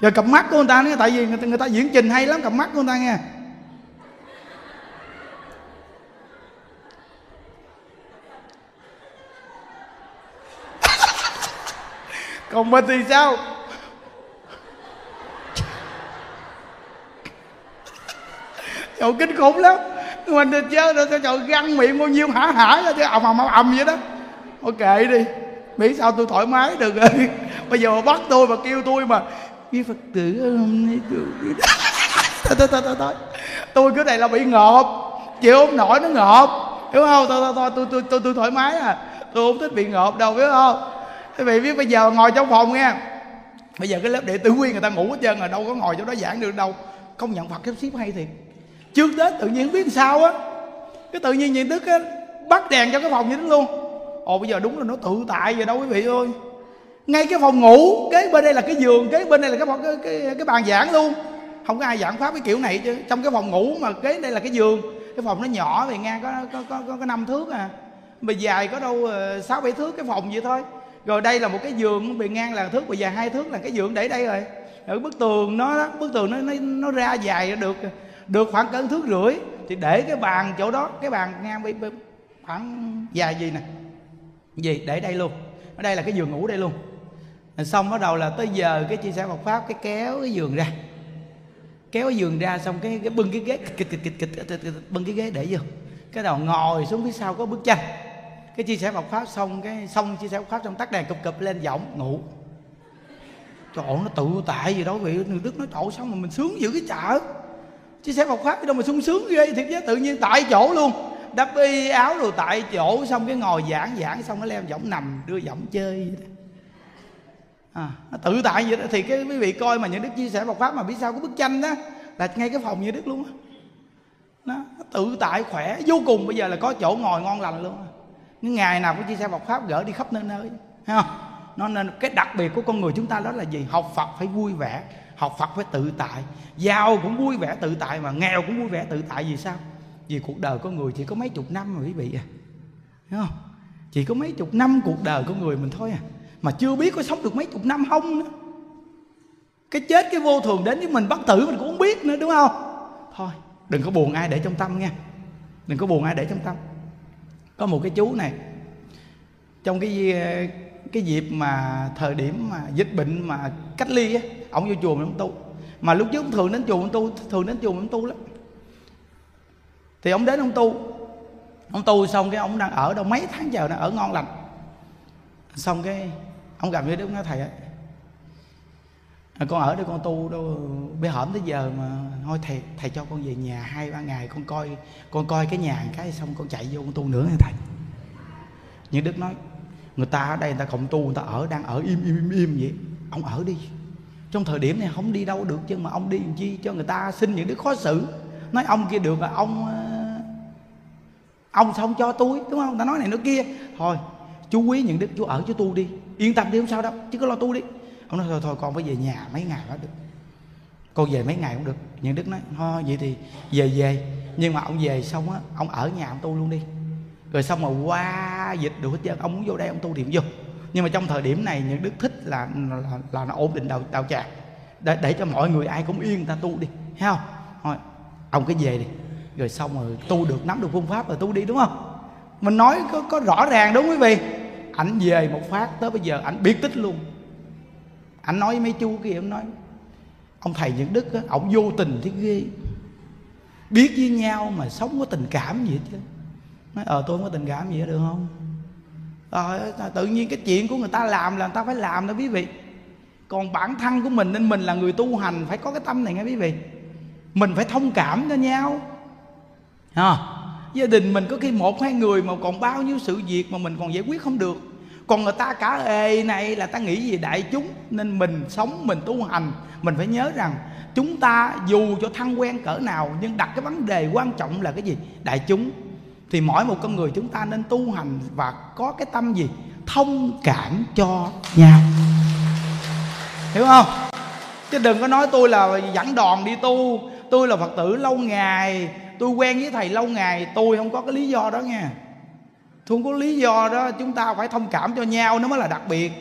Rồi cặp mắt của người ta nữa tại vì người ta, người ta diễn trình hay lắm cặp mắt của người ta nghe. Còn mình thì sao? Trời kinh khủng lắm. Mình thì chơi rồi trời găng miệng bao nhiêu hả hả ra chứ ầm ầm ầm vậy đó. Ok đi. Miễn sao tôi thoải mái được rồi. Bây giờ mà bắt tôi mà kêu tôi mà với phật tử hôm thôi thôi thôi thôi tôi cái này là bị ngợp. Chịu không nổi nó ngợp. Hiểu không? Thôi thôi thôi tôi tôi tôi, tôi thoải mái à. Tôi không thích bị ngợp đâu biết không? Quý vị biết bây giờ ngồi trong phòng nghe. Bây giờ cái lớp đệ tử nguyên người ta ngủ hết trơn rồi đâu có ngồi chỗ đó giảng được đâu. Không nhận phật cái ship hay thiệt. Trước tết tự nhiên biết sao á. Cái tự nhiên nhìn đức á bắt đèn cho cái phòng như thế luôn. Ồ bây giờ đúng là nó tự tại vậy đâu quý vị ơi. Ngay cái phòng ngủ kế bên đây là cái giường kế bên đây là cái cái cái, cái bàn giảng luôn. Không có ai giảng pháp cái kiểu này chứ. Trong cái phòng ngủ mà kế đây là cái giường. Cái phòng nó nhỏ thì ngang có có có có, có năm thước à. Mà dài có đâu ờ, sáu bảy thước cái phòng vậy thôi rồi đây là một cái giường bề ngang là thước bề dài hai thước là cái giường để đây rồi. Ở bức tường nó đó, bức tường nó nó, nó ra dài được được khoảng cỡ thước rưỡi. Thì để cái bàn chỗ đó cái bàn ngang bị, bị khoảng dài gì nè? Gì? Để đây luôn. Ở đây là cái giường ngủ đây luôn. Xong bắt đầu là tới giờ cái chia sẻ Phật pháp cái kéo cái giường ra. Kéo cái giường ra xong cái cái bưng cái ghế kịch kịch kịch kịch bưng cái ghế để vô. Cái đầu ngồi xuống phía sau có bức tranh cái chia sẻ một pháp xong cái xong chia sẻ một pháp xong tắt đèn cụp cụp lên giọng ngủ. Trời nó tự tại gì đó vị đức nói chỗ xong mà mình sướng dữ cái chợ chia sẻ một pháp cái đâu mà sung sướng ghê thiệt chứ tự nhiên tại chỗ luôn. Đắp y áo rồi tại chỗ xong cái ngồi giảng giảng xong nó leo giọng nằm đưa giọng chơi à, nó tự tại vậy đó. Thì cái quý vị coi mà những đức chia sẻ một pháp mà biết sao có bức tranh đó là ngay cái phòng như đức luôn đó. nó, nó tự tại khỏe vô cùng. Bây giờ là có chỗ ngồi ngon lành luôn những ngày nào cũng chia sẻ Phật pháp, gỡ đi khắp nơi nơi, thấy không? Nó nên, cái đặc biệt của con người chúng ta đó là gì? Học Phật phải vui vẻ, học Phật phải tự tại. Giàu cũng vui vẻ tự tại mà nghèo cũng vui vẻ tự tại vì sao? Vì cuộc đời con người chỉ có mấy chục năm mà quý vị à. Thấy không? Chỉ có mấy chục năm cuộc đời con người mình thôi à. Mà chưa biết có sống được mấy chục năm không nữa. Cái chết, cái vô thường đến với mình, bất tử mình cũng không biết nữa, đúng không? Thôi, đừng có buồn ai để trong tâm nha đừng có buồn ai để trong tâm có một cái chú này. Trong cái ờ, cái dịp mà thời điểm mà dịch bệnh mà cách ly á ông vô chùa mình ông tu. Mà lúc trước ông thường đến chùa ông tu, thường đến chùa ông tu lắm. Thì ông đến ông tu. Ông tu xong cái ông đang ở đâu, mấy tháng giờ đang ở ngon lành. Xong cái ông gặp với đức nói thầy ấy à, con ở đây con tu đâu bây hổm tới giờ mà thôi thầy thầy cho con về nhà hai ba ngày con coi con coi cái nhà cái xong con chạy vô con tu nữa thầy. Nhưng đức nói người ta ở đây người ta không tu người ta ở đang ở im im im im vậy. Ông ở đi. Trong thời điểm này không đi đâu được chứ mà ông đi làm chi cho người ta xin những đứa khó xử. Nói ông kia được là ông ờ, ông xong không cho tôi đúng không? Ta nói này nói kia. Thôi chú quý những đức chú ở chú tu đi. Yên tâm đi không sao đâu chứ có lo tu đi ông nói thôi thôi con phải về nhà mấy ngày đó được. Con về mấy ngày cũng được. Những đức nói thôi vậy thì về về. Nhưng mà ông về xong á ông ở nhà ông tu luôn đi. Rồi xong mà qua dịch được hết trơn ông muốn vô đây ông tu điểm vô. Nhưng mà trong thời điểm này những đức thích là là, là nó ổn định đạo đạo tràng để, để cho mọi người ai cũng yên ta tu đi. Thấy không? Thôi ông cứ về đi. Rồi xong rồi tu được nắm được phương pháp rồi tu đi đúng không? Mình nói có, có rõ ràng đúng quý vị? Ảnh về một phát tới bây giờ ảnh biết tích luôn anh nói với mấy chú kia ông nói ông thầy những đức á ông vô tình thế ghê. Biết với nhau mà sống có tình cảm gì hết chứ nói ờ tôi không có tình cảm gì hết được không? Rồi tự nhiên cái chuyện của người ta làm là người ta phải làm đó quý vị. Còn bản thân của mình nên mình là người tu hành phải có cái tâm này nghe quý vị. Mình phải thông cảm cho nhau. À, gia đình mình có khi một hai người mà còn bao nhiêu sự việc mà mình còn giải quyết không được còn người ta cả, ê, này là ta nghĩ gì đại chúng, nên mình sống, mình tu hành. Mình phải nhớ rằng, chúng ta dù cho thân quen cỡ nào, nhưng đặt cái vấn đề quan trọng là cái gì? Đại chúng. Thì mỗi một con người chúng ta nên tu hành và có cái tâm gì? Thông cảm cho nhau. Hiểu không? Chứ đừng có nói tôi là dẫn đòn đi tu, tôi là phật tử lâu ngày, tôi quen với thầy lâu ngày, tôi không có cái lý do đó nha không có lý do đó, chúng ta phải thông cảm cho nhau nó mới là đặc biệt.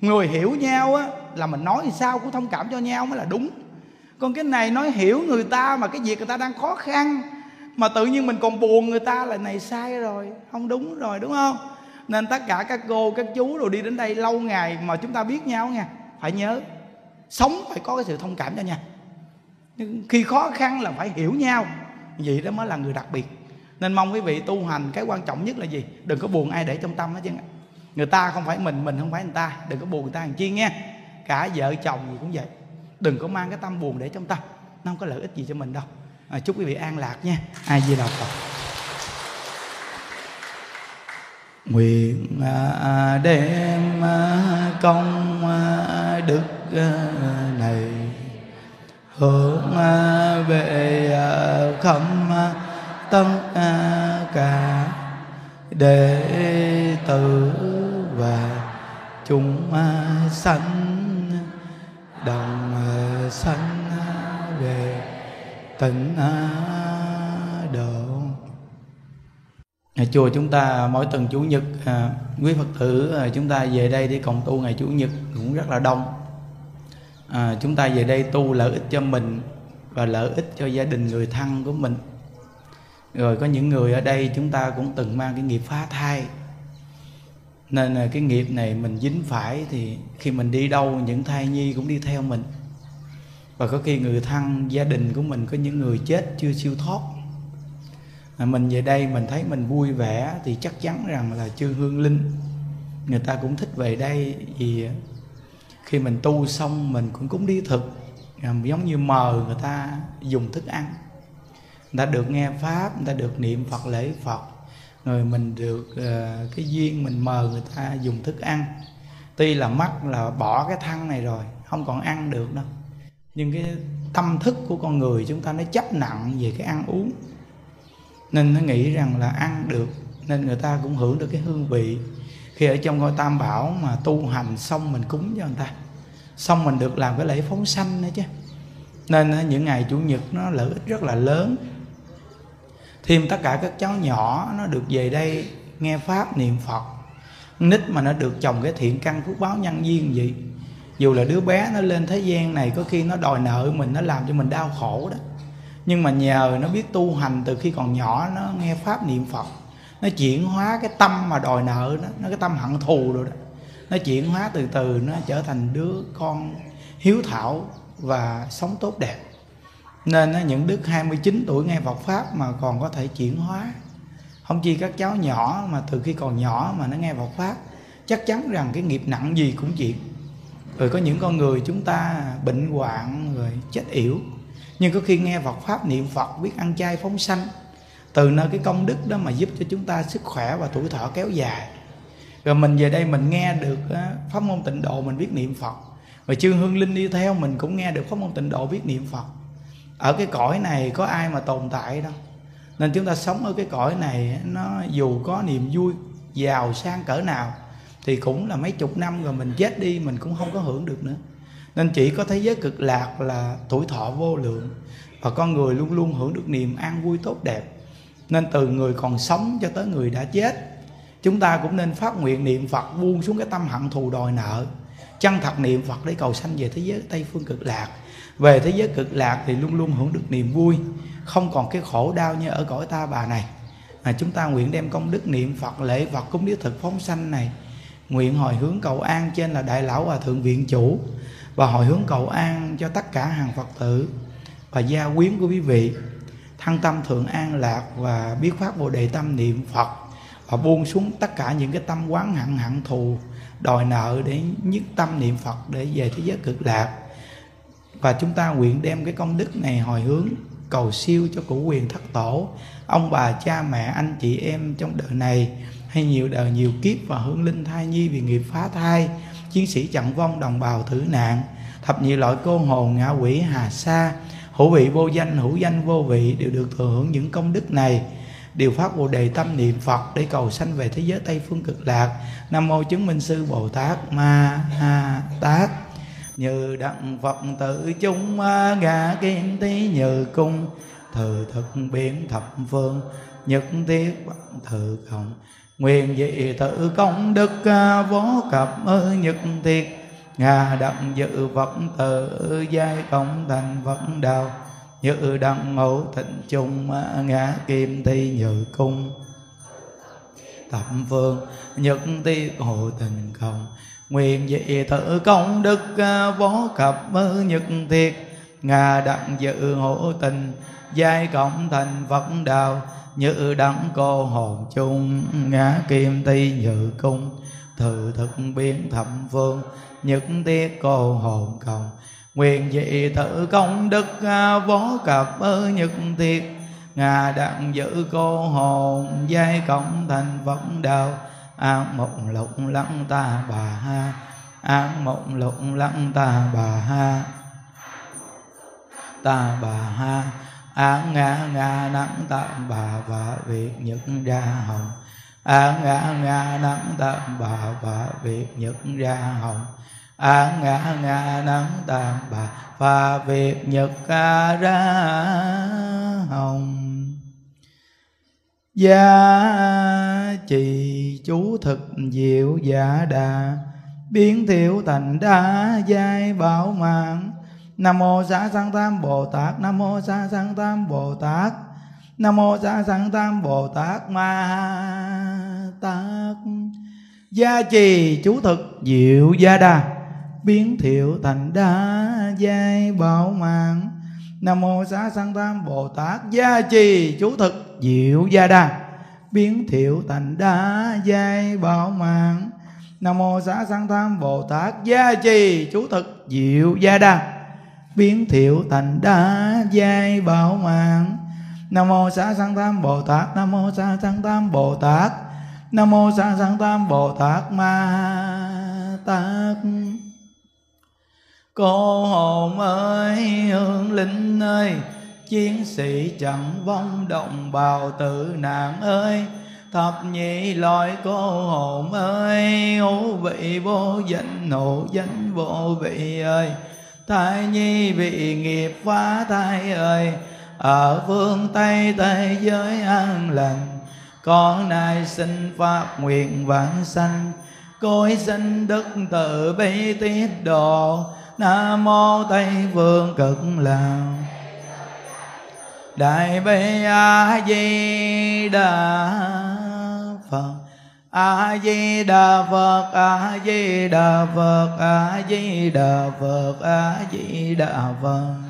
Người hiểu nhau á, là mình nói thì sao cũng thông cảm cho nhau mới là đúng. Còn cái này nói hiểu người ta mà cái việc người ta đang khó khăn, mà tự nhiên mình còn buồn người ta là này sai rồi, không đúng rồi, đúng không? Nên tất cả các cô, các chú rồi đi đến đây lâu ngày mà chúng ta biết nhau nha, phải nhớ, sống phải có cái sự thông cảm cho nhau. Nhưng khi khó khăn là phải hiểu nhau, vậy đó mới là người đặc biệt nên mong quý vị tu hành cái quan trọng nhất là gì? Đừng có buồn ai để trong tâm hết chứ. Người ta không phải mình mình không phải người ta. Đừng có buồn người ta làm chi nghe. Cả vợ chồng gì cũng vậy. Đừng có mang cái tâm buồn để trong tâm. Nó không có lợi ích gì cho mình đâu. À, chúc quý vị an lạc nha. Ai di đà phật. Nguyện à, à, đem à, công đức này hướng về khâm tất cả đệ tử và chúng sanh đồng sanh về tịnh độ. Ngày chùa chúng ta mỗi tuần chủ nhật à, quý phật tử à, chúng ta về đây để cộng tu ngày chủ nhật cũng rất là đông. À, chúng ta về đây tu lợi ích cho mình và lợi ích cho gia đình người thân của mình rồi có những người ở đây chúng ta cũng từng mang cái nghiệp phá thai. Nên là cái nghiệp này mình dính phải thì khi mình đi đâu những thai nhi cũng đi theo mình. Và có khi người thân gia đình của mình có những người chết chưa siêu thoát. À, mình về đây mình thấy mình vui vẻ thì chắc chắn rằng là chư hương linh người ta cũng thích về đây. Vì khi mình tu xong mình cũng cúng đi thực à, giống như mờ người ta dùng thức ăn người ta được nghe pháp người ta được niệm phật lễ phật. Rồi mình được uh, cái duyên mình mời người ta dùng thức ăn. Tuy là mắt là bỏ cái thân này rồi không còn ăn được đâu. Nhưng cái tâm thức của con người chúng ta nó chấp nặng về cái ăn uống. Nên nó nghĩ rằng là ăn được nên người ta cũng hưởng được cái hương vị. Khi ở trong ngôi tam bảo mà tu hành xong mình cúng cho người ta xong mình được làm cái lễ phóng sanh nữa chứ. Nên những ngày chủ nhật nó lợi ích rất là lớn thêm tất cả các cháu nhỏ, nó được về đây nghe pháp, niệm phật. Nít mà nó được trồng cái thiện căn phước báo nhân duyên vậy, dù là đứa bé nó lên thế gian này, có khi nó đòi nợ mình, nó làm cho mình đau khổ đó. Nhưng mà nhờ nó biết tu hành từ khi còn nhỏ, nó nghe pháp, niệm phật. Nó chuyển hóa cái tâm mà đòi nợ đó, nó cái tâm hận thù rồi đó. Nó chuyển hóa từ từ, nó trở thành đứa con hiếu thảo và sống tốt đẹp nên những đức 29 tuổi nghe Phật Pháp mà còn có thể chuyển hóa. Không chi các cháu nhỏ mà từ khi còn nhỏ mà nó nghe Phật Pháp, Chắc chắn rằng cái nghiệp nặng gì cũng chuyển Rồi có những con người chúng ta bệnh hoạn rồi chết yểu. Nhưng có khi nghe Phật Pháp niệm Phật, biết ăn chay phóng sanh, Từ nơi cái công đức đó mà giúp cho chúng ta sức khỏe và tuổi thọ kéo dài. Rồi mình về đây mình nghe được pháp môn tịnh độ mình biết niệm Phật. Rồi chư hương linh đi theo mình cũng nghe được pháp môn tịnh độ biết niệm Phật ở cái cõi này có ai mà tồn tại đâu. Nên chúng ta sống ở cái cõi này nó dù có niềm vui, giàu sang cỡ nào, thì cũng là mấy chục năm rồi mình chết đi, mình cũng không có hưởng được nữa. Nên chỉ có thế giới cực lạc là tuổi thọ vô lượng, và con người luôn luôn hưởng được niềm an vui tốt đẹp. Nên từ người còn sống cho tới người đã chết, chúng ta cũng nên phát nguyện niệm phật buông xuống cái tâm hận thù đòi nợ chân thật niệm phật để cầu sanh về thế giới tây phương cực lạc về thế giới cực lạc thì luôn luôn hưởng được niềm vui. Không còn cái khổ đau như ở cõi ta bà này. Mà chúng ta nguyện đem công đức niệm phật, lễ phật cúng điếu thực phóng sanh này. Nguyện hồi hướng cầu an trên là đại lão hòa thượng viện chủ. Và hồi hướng cầu an cho tất cả hàng phật tử. Và gia quyến của quý vị. Thăng tâm thượng an lạc và biết phát bồ đề tâm niệm phật. Và buông xuống tất cả những cái tâm quán hận hận thù, đòi nợ để nhất tâm niệm phật để về thế giới cực lạc và chúng ta nguyện đem cái công đức này hồi hướng, cầu siêu cho cụ quyền thất tổ, ông bà, cha, mẹ, anh chị em trong đời này, hay nhiều đời nhiều kiếp và hương linh thai nhi vì nghiệp phá thai, chiến sĩ chặn vong đồng bào tử nạn, thập nhị loại cô hồn ngạ quỷ hà sa, hữu vị vô danh, hữu danh vô vị đều được thừa hưởng những công đức này. Đều phát bồ đề tâm niệm phật để cầu sanh về thế giới tây phương cực lạc. Nam mô chứng minh sư bồ tát ma ha tát như đặng phật tự chúng à, ngã kim tí như cung. Thừ thực biến thập phương, nhất thiết bằng thừ cộng nguyện dị tự công đức à, vô cập ơi nhất thiết. Ngà đặng dự phật tử, giai công thành phật đạo. Như đặng ngộ thịnh chung ngã kim thi nhự cung. Thập phương, nhất tiết hộ tình cộng nguyện dị tự công đức à, võ cập nhật thiệt. Ngà đặng dự hộ tình, giai cộng thành phật đạo như đẳng cô hồn chung, ngã kim ti nhự cung. Thử thực biến thẩm phương nhất tiết cô hồn cầu. Nguyện dị tự công đức à, võ cập ơ nhật tiết ngà đặng giữ cô hồn, giai cộng thành phật đạo an mộng lục lăng ta bà ha. An mộng lục lăng ta bà ha. Ta bà ha. Án ngã ngã nắng tạm bà và việc nhật ra hồng. Án ngã ngã nắng tạm bà và việc nhật ra hồng. Án ngã ngã nắng tạm bà và việc nhật ra hồng gia trì chú thực diệu giả đà, biến thiểu thành đa giai bảo mạng. Nam mô xá sanh tam bồ tát, nam mô xá sanh tam bồ tát, nam mô xá sanh tam bồ tát ma tát. Gia trì chú thực diệu gia đà, biến thiệu thành đa giai bảo mạng nam mô xá sanh tam bồ tát gia trì chú thực diệu gia đa. Biến thiệu thành đa giai bảo mạng. Nam mô xá sanh tam bồ tát gia trì chú thực diệu gia đa. Biến thiệu thành đa giai bảo mạng. Nam mô xá sanh tam bồ tát, nam mô xá sanh tam bồ tát, nam mô xá sanh tam bồ tát ma tát cô hồn ơi, hương linh ơi, chiến sĩ chẳng vong động bào tử nạn ơi. Thập nhị loại cô hồn ơi hữu vị vô danh hữu danh vô vị ơi. Thai nhi bị nghiệp phá thai ơi, ở phương tây thế giới an lành. Con nay xin phát nguyện vãng sanh, cõi sinh đức tự bi tiết độ nam mô tây phương cực lạc đại bi a di đà phật. A di đà phật a di đà phật a di đà phật a di đà phật.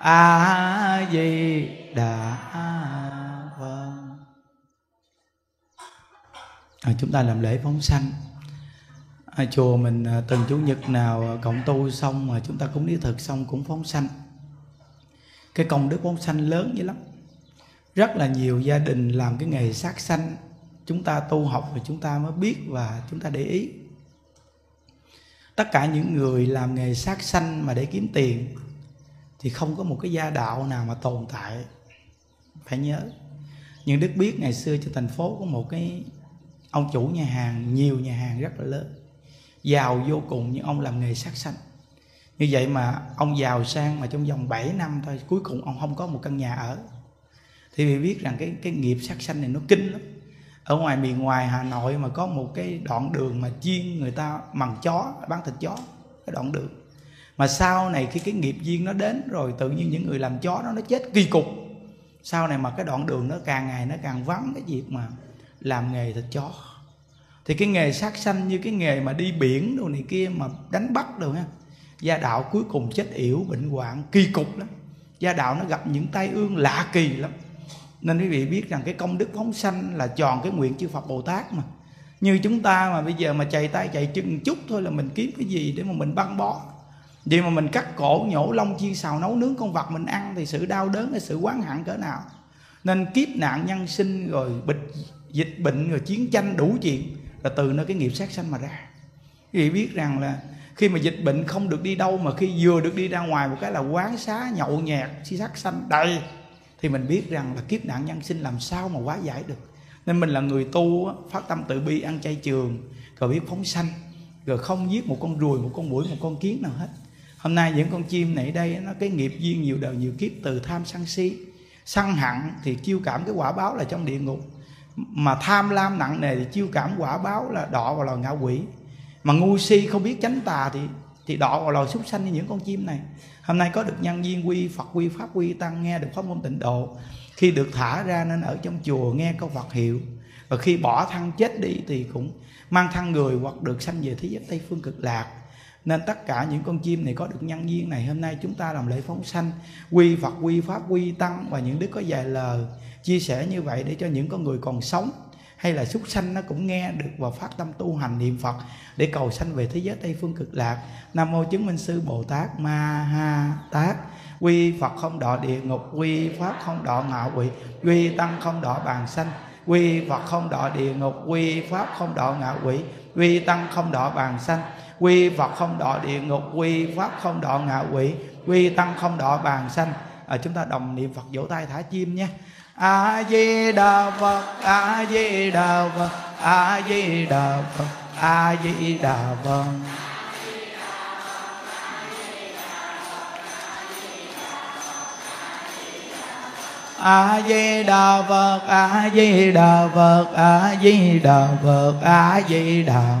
a di đà à, chúng ta làm lễ phóng sanh. À, chùa mình à, từng chủ nhật nào à, cộng tu xong mà chúng ta cũng đi thực xong cũng phóng sanh. Cái công đức phóng sanh lớn dữ lắm. Rất là nhiều gia đình làm cái nghề sát sanh. Chúng ta tu học và chúng ta mới biết và chúng ta để ý. Tất cả những người làm nghề sát sanh mà để kiếm tiền thì không có một cái gia đạo nào mà tồn tại. Phải nhớ. Nhưng đức biết ngày xưa cho thành phố có một cái ông chủ nhà hàng, nhiều nhà hàng rất là lớn, giàu vô cùng nhưng ông làm nghề sát sanh. Như vậy mà ông giàu sang mà trong vòng 7 năm thôi, cuối cùng ông không có một căn nhà ở. Thì vì biết rằng cái cái nghiệp sát sanh này nó kinh lắm. Ở ngoài miền ngoài Hà Nội mà có một cái đoạn đường mà chuyên người ta bằng chó, bán thịt chó, cái đoạn đường mà sau này khi cái nghiệp duyên nó đến rồi, tự nhiên những người làm chó nó nó chết kỳ cục. Sau này mà cái đoạn đường nó càng ngày nó càng vắng cái việc mà làm nghề thịt chó. Thì cái nghề sát sanh như cái nghề mà đi biển đồ này kia mà đánh bắt đồ ha, gia đạo cuối cùng chết yểu, bệnh hoạn, kỳ cục lắm. Gia đạo nó gặp những tai ương lạ kỳ lắm. Nên quý vị biết rằng cái công đức phóng sanh là tròn cái nguyện chư Phật Bồ Tát mà. Như chúng ta mà bây giờ mà chạy tay chạy chân chút thôi là mình kiếm cái gì để mà mình băng bó vì mà mình cắt cổ, nhổ lông, chiên xào, nấu nướng con vật, mình ăn thì sự đau đớn hay sự quán hận cỡ nào? Nên kiếp nạn nhân sinh rồi bịch, dịch bệnh rồi chiến tranh đủ chuyện là từ nơi cái nghiệp sát sanh mà ra. Quý vị biết rằng là khi mà dịch bệnh không được đi đâu mà khi vừa được đi ra ngoài một cái là quán xá, nhậu nhẹt, si sát sanh đầy, thì mình biết rằng là kiếp nạn nhân sinh làm sao mà quá giải được. Nên mình là người tu phát tâm tự bi, ăn chay trường, rồi biết phóng sanh, rồi không giết một con ruồi, một con mũi một con kiến nào hết hôm nay những con chim này đây, nó cái nghiệp duyên nhiều đời nhiều kiếp, từ tham sân si, sân hận thì chiêu cảm cái quả báo là trong địa ngục. Mà tham lam nặng nề thì chiêu cảm quả báo là đọ vào loài ngạ quỷ. Mà ngu si không biết tránh tà thì thì đọ vào loài súc sanh như những con chim này. Hôm nay có được nhân viên quy, phật quy, pháp quy, tăng nghe được pháp môn tịnh độ. Khi được thả ra nên ở trong chùa nghe câu Phật hiệu. Và khi bỏ thân chết đi thì cũng mang thân người hoặc được sanh về thế giới Tây phương cực lạc nên tất cả những con chim này có được nhân duyên này. Hôm nay chúng ta làm lễ phóng sanh, quy Phật quy Pháp, quy Tăng, và những đức có dài lời, chia sẻ như vậy để cho những con người còn sống hay là súc sanh nó cũng nghe được và phát tâm tu hành niệm Phật để cầu sanh về thế giới Tây phương cực lạc. Nam mô chứng minh sư Bồ Tát Ma Ha Tát. Quy phật không đọa địa ngục, quy pháp không đọa ngạ quỷ, quy tăng không đọa bàn sanh. Quy phật không đọa địa ngục, quy pháp không đọa ngạ quỷ, quy tăng không đọa bàn sanh quy phật không đọa địa ngục quy pháp không đọa ngạ quỷ quy tăng không đọa bàn sanh. À, chúng ta đồng niệm phật vỗ tay thả chim nhé. A di đà phật a di đà phật a di đà phật. A di đà phật a di đà phật a di đà phật a di đà phật. a di đà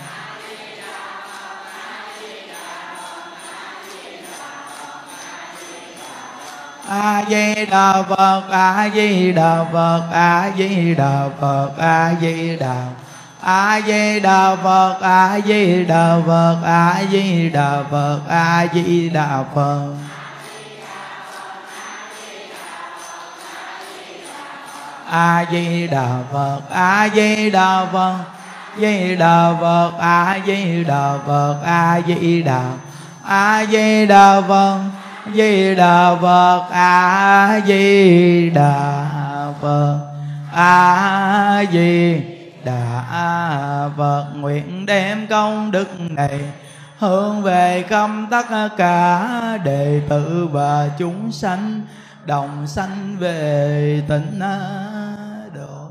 a di đà phật a di đà phật a di đà phật a di đà a di đà phật a di đà phật a di đà phật a di đà phật a di đà phật a di đà phật di đà phật a di đà phật a di đà a di đà phật di đà phật, a di đà phật, a di đà phật. Nguyện đem công đức này hướng về công tất cả đệ tử và chúng sanh, đồng sanh về tịnh độ.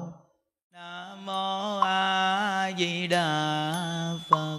Nam mô a di đà phật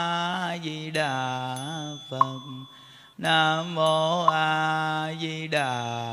nam mô a di đà